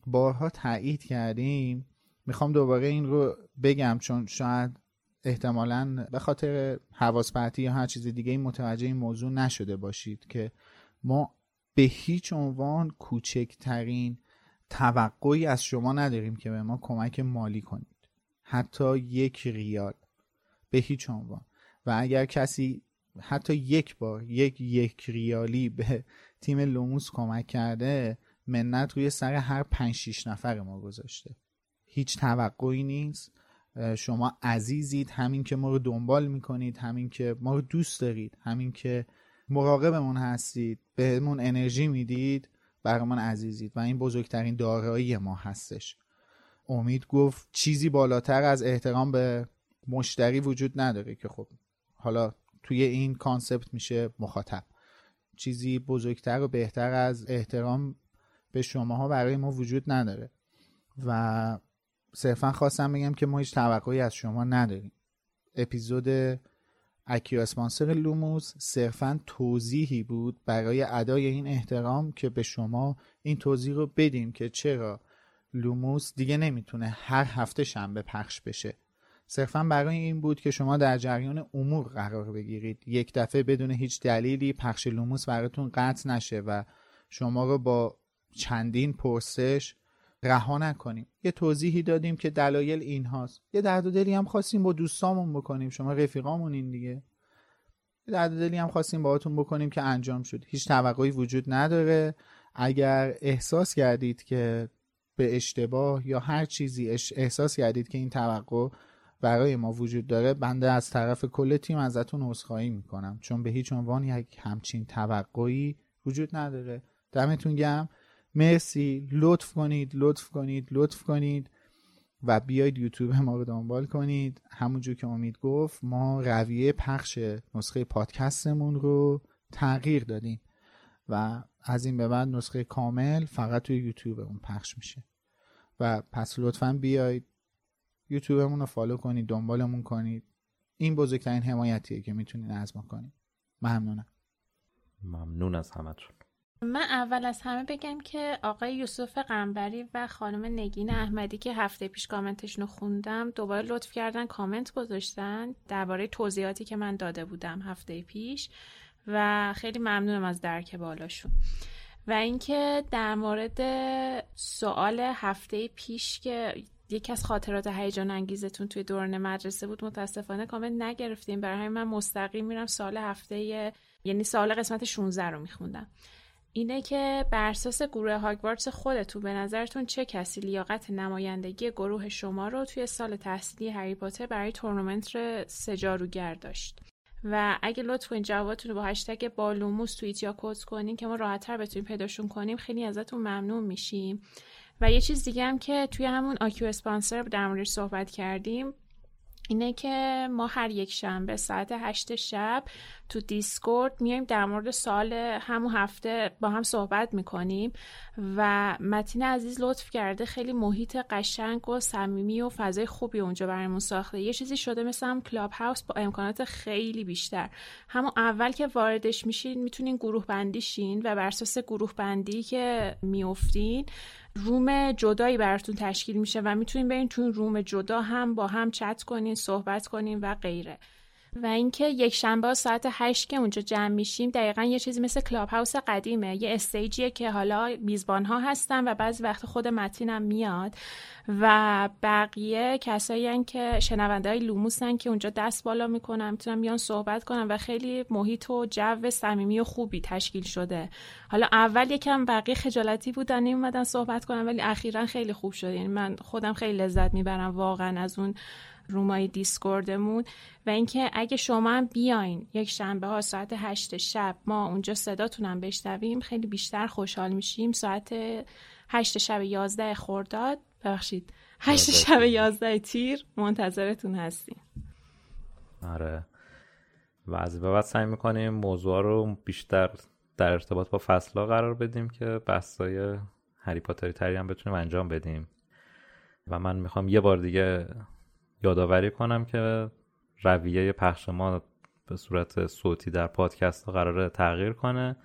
بارها تایید کردیم. می‌خوام دوباره این رو بگم چون شاید احتمالا به خاطر حواس یا هر چیز دیگه این متوجه این موضوع نشده باشید که ما به هیچ عنوان کوچکترین توقعی از شما نداریم که به ما کمک مالی کنید. حتی یک ریال. به هیچ عنوان. و اگر کسی حتی یک بار یک یک ریالی به تیم لوموس کمک کرده منت روی سر هر پنج شیش نفر ما گذاشته. هیچ توقعی نیست. شما عزیزید همین که ما رو دنبال می‌کنید همین که ما رو دوست دارید همین که مراقبمون هستید بهمون انرژی می‌دید برای عزیزید. و این بزرگترین دارایی ما هستش. امید گفت چیزی بالاتر از احترام به مشتری وجود نداره که خب حالا توی این concept میشه مخاطب. چیزی بزرگتر و بهتر از احترام به شماها برای ما وجود نداره. و صرفا خواستم بگم که ما هیچ توقعی از شما نداریم. اپیزود Accio Sponsor لوموس صرفا توضیحی بود برای ادای این احترام که به شما این توضیح رو بدیم که چرا لوموس دیگه نمی‌تونه هر هفته شنبه پخش بشه. صرفا برای این بود که شما در جریان امور قرار بگیرید. یک دفعه بدون هیچ دلیلی پخش لوموس براتون قطع نشه و شما رو با چندین پرسش رها نکنیم. یه توضیحی دادیم که دلایل این هاست یه درد و دلی هم خواستیم با دوستامون بکنیم. شما رفیقامون این دیگه. یه درد و دلی هم خواستیم باهاتون بکنیم که انجام شد. هیچ توقعی وجود نداره. اگر احساس کردید که به اشتباه یا هر چیزی احساس کردید که این توقع برای ما وجود داره بنده از طرف کل تیم ازتون عذرخواهی می‌کنم. چون به هیچ عنوان یک همچین توقعی وجود نداره. دمتون گم مرسی. لطف کنید لطف کنید لطف کنید. و بیاید یوتیوب ما رو دنبال کنید. همونجور که امید گفت ما رویه پخش نسخه پادکستمون رو تغییر دادیم. و از این به بعد نسخه کامل فقط توی یوتیوب اون پخش میشه. و پس لطفا بیاید یوتیوبمون رو فالو کنید دنبالمون کنید. این بزرگترین حمایتیه که می‌تونید از ما کنید. ممنونم. ممنون از همتون. من اول از همه بگم که آقای یوسف قنبری و خانم نگین احمدی که هفته پیش کامنتشون رو خوندم دوباره لطف کردن کامنت گذاشتن درباره توضیحاتی که من داده بودم هفته پیش و خیلی ممنونم از درک بالاشون. و اینکه در مورد سوال هفته پیش که یکی از خاطرات هیجان انگیزتون توی دوران مدرسه بود. متاسفانه کامنت نگرفتیم. برای همین من مستقیم میرم سال هفته یعنی سال قسمت 16 رو میخوندم. اینه که بر اساس گروه هاگوارتس خودتون به نظرتون چه کسی لیاقت نمایندگی گروه شما رو توی سال تحصیلی هری پاتر برای تورنمنت سه جادوگر داشت؟ و اگه لطف کنید جوابتون رو با هشتگ بالوموس توییت یا quote کنین که ما راحتتر بتونیم پیداشون کنیم. خیلی ازتون ممنون میشیم. و یه چیز دیگه هم که توی همون Accio Sponsor در موردش صحبت کردیم اینه که ما هر یک شنبه ساعت هشت شب تو دیسکورد میایم در مورد سوال همون هفته با هم صحبت می‌کنیم و متین عزیز لطف کرده خیلی محیط قشنگ و صمیمی و فضای خوبی اونجا برامون ساخته. یه چیزی شده مثل هم کلاب هاوس با امکانات خیلی بیشتر. همون اول که واردش میشین می‌تونین گروه بندی شین و بر اساس گروه بندی که میافتین روم جدایی براتون تشکیل میشه و می‌تونین برین تو روم جدا هم با هم چت کنین صحبت کنین و غیره. و اینکه یک شنبه ساعت هشت که اونجا جمع میشیم دقیقا یه چیزی مثل کلاب هاوس قدیمه. یه استیجیه که حالا میزبان ها هستن و بعضی وقت خود متینم میاد. و بقیه کسایی هن که شنونده های لوموسن که اونجا دست بالا می‌کنن می‌تونن بیان صحبت کنن و خیلی محیط و جو صمیمی و خوبی تشکیل شده. حالا اول یکم بقیه خجالتی بودن نیومدن صحبت کنن ولی اخیرا خیلی خوب شد. یعنی من خودم خیلی لذت می‌برم واقعا از اون رومای دیسکوردمون و اینکه اگه شما هم بیاین یک شنبه ها ساعت هشت شب ما اونجا صداتونم بشنویم خیلی بیشتر خوشحال میشیم. ساعت هشت شب یازده خورداد ببخشید هشت شب یازده تیر منتظرتون هستیم. آره. و از بعد سعی می‌کنیم موضوع رو بیشتر در ارتباط با فصلها قرار بدیم که بحثای هری پاتری تری هم بتونیم انجام بدیم. و من می‌خوام یه بار دیگه یادآوری کنم که رویه پخش ما به صورت صوتی در پادکست ها قراره تغییر کنه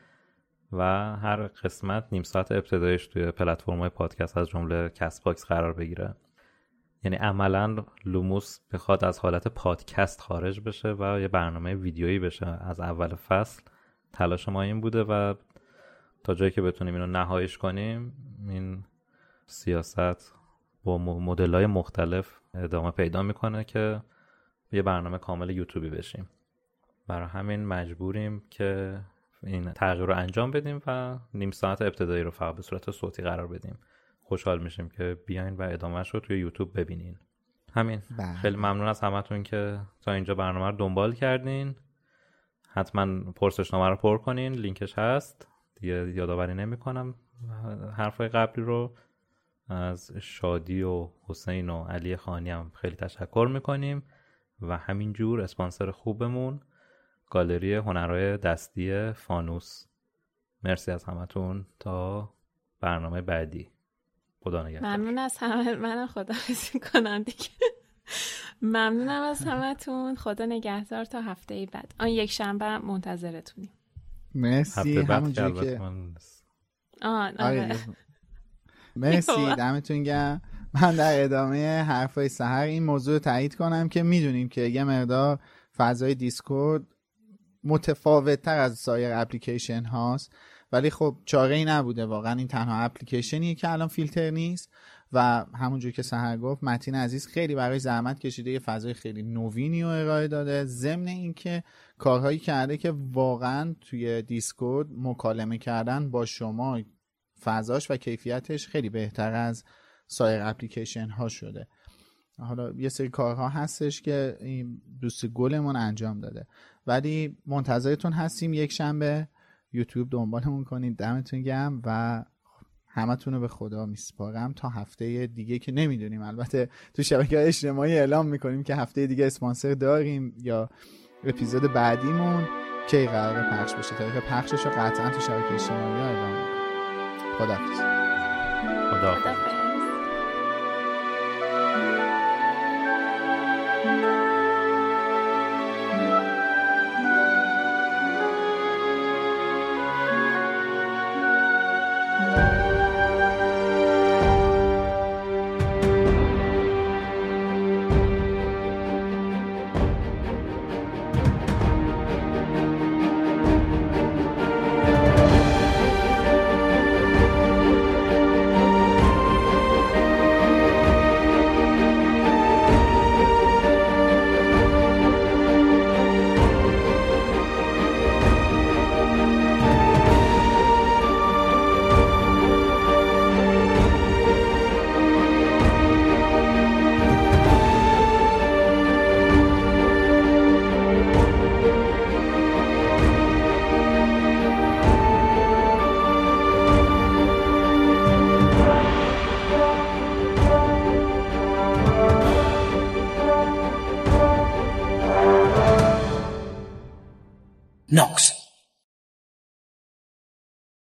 و هر قسمت نیم ساعت ابتدایش توی پلتفرم های پادکست از جمله Castbox قرار بگیره. یعنی عملا لوموس بخواد از حالت پادکست خارج بشه و یه برنامه ویدیویی بشه از اول فصل. تلاش ما این بوده و تا جایی که بتونیم اینو نهایش کنیم این سیاست با مدل های مختلف ادامه پیدا می‌کنه که یه برنامه کامل یوتیوبی بشیم. برای همین مجبوریم که این تغییر رو انجام بدیم و نیم ساعت ابتدایی رو فقط به صورت صوتی قرار بدیم. خوشحال میشیم که بیاین و ادامهش رو توی یوتیوب ببینین. همین. بله. خیلی ممنون از همتون که تا اینجا برنامه رو دنبال کردین. حتما پرسشنامه رو پر کنین. لینکش هست. دیگه یادآوری نمی‌کنم حرفای قبلی رو. از شادی و حسین و علی خانی هم خیلی تشکر می‌کنیم و همینجور اسپانسر خوبمون گالری هنرهای دستی فانوس. مرسی از همتون. تا برنامه بعدی. خدا نگهدار. ممنون از همه. من خدا کنم دیگه. ممنونم از همتون. خدا نگهدار. تا هفته بعد. آن یک شنبه منتظرتونیم. مرسی. همونجوری که آن آره. مرسی دمتون گرم. من در ادامه حرفای سهر این موضوع تایید کنم که می‌دونیم که یه مقدار فضای Discord متفاوت تر از سایر اپلیکیشن هاست. ولی خب چاره ای نبوده واقعا این تنها اپلیکیشنیه که الان فیلتر نیست. و همونجور که سحر گفت متین عزیز خیلی برای زحمت کشیده یه فضای خیلی نوینی رو ارائه داده. ضمن اینکه کارهایی کرده که واقعا توی Discord مکالمه کردن با شما فضاش و کیفیتش خیلی بهتر از سایر اپلیکیشن ها شده. حالا یه سری کارها هستش که این دوست گلمون انجام داده. ولی منتظرتون هستیم یک شنبه یوتیوب دنبالمون کنید. دمتون گرم و همتون رو به خدا میسپارم. تا هفته دیگه که نمی‌دونیم. البته تو شبکه اجتماعی اعلام می‌کنیم که هفته دیگه اسپانسر داریم یا اپیزود بعدیمون کی قرار پخش بشه. تاریخ پخشش رو قطعا تو شبکه اجتماعی اعلام می‌کنیم. خدافظ خدا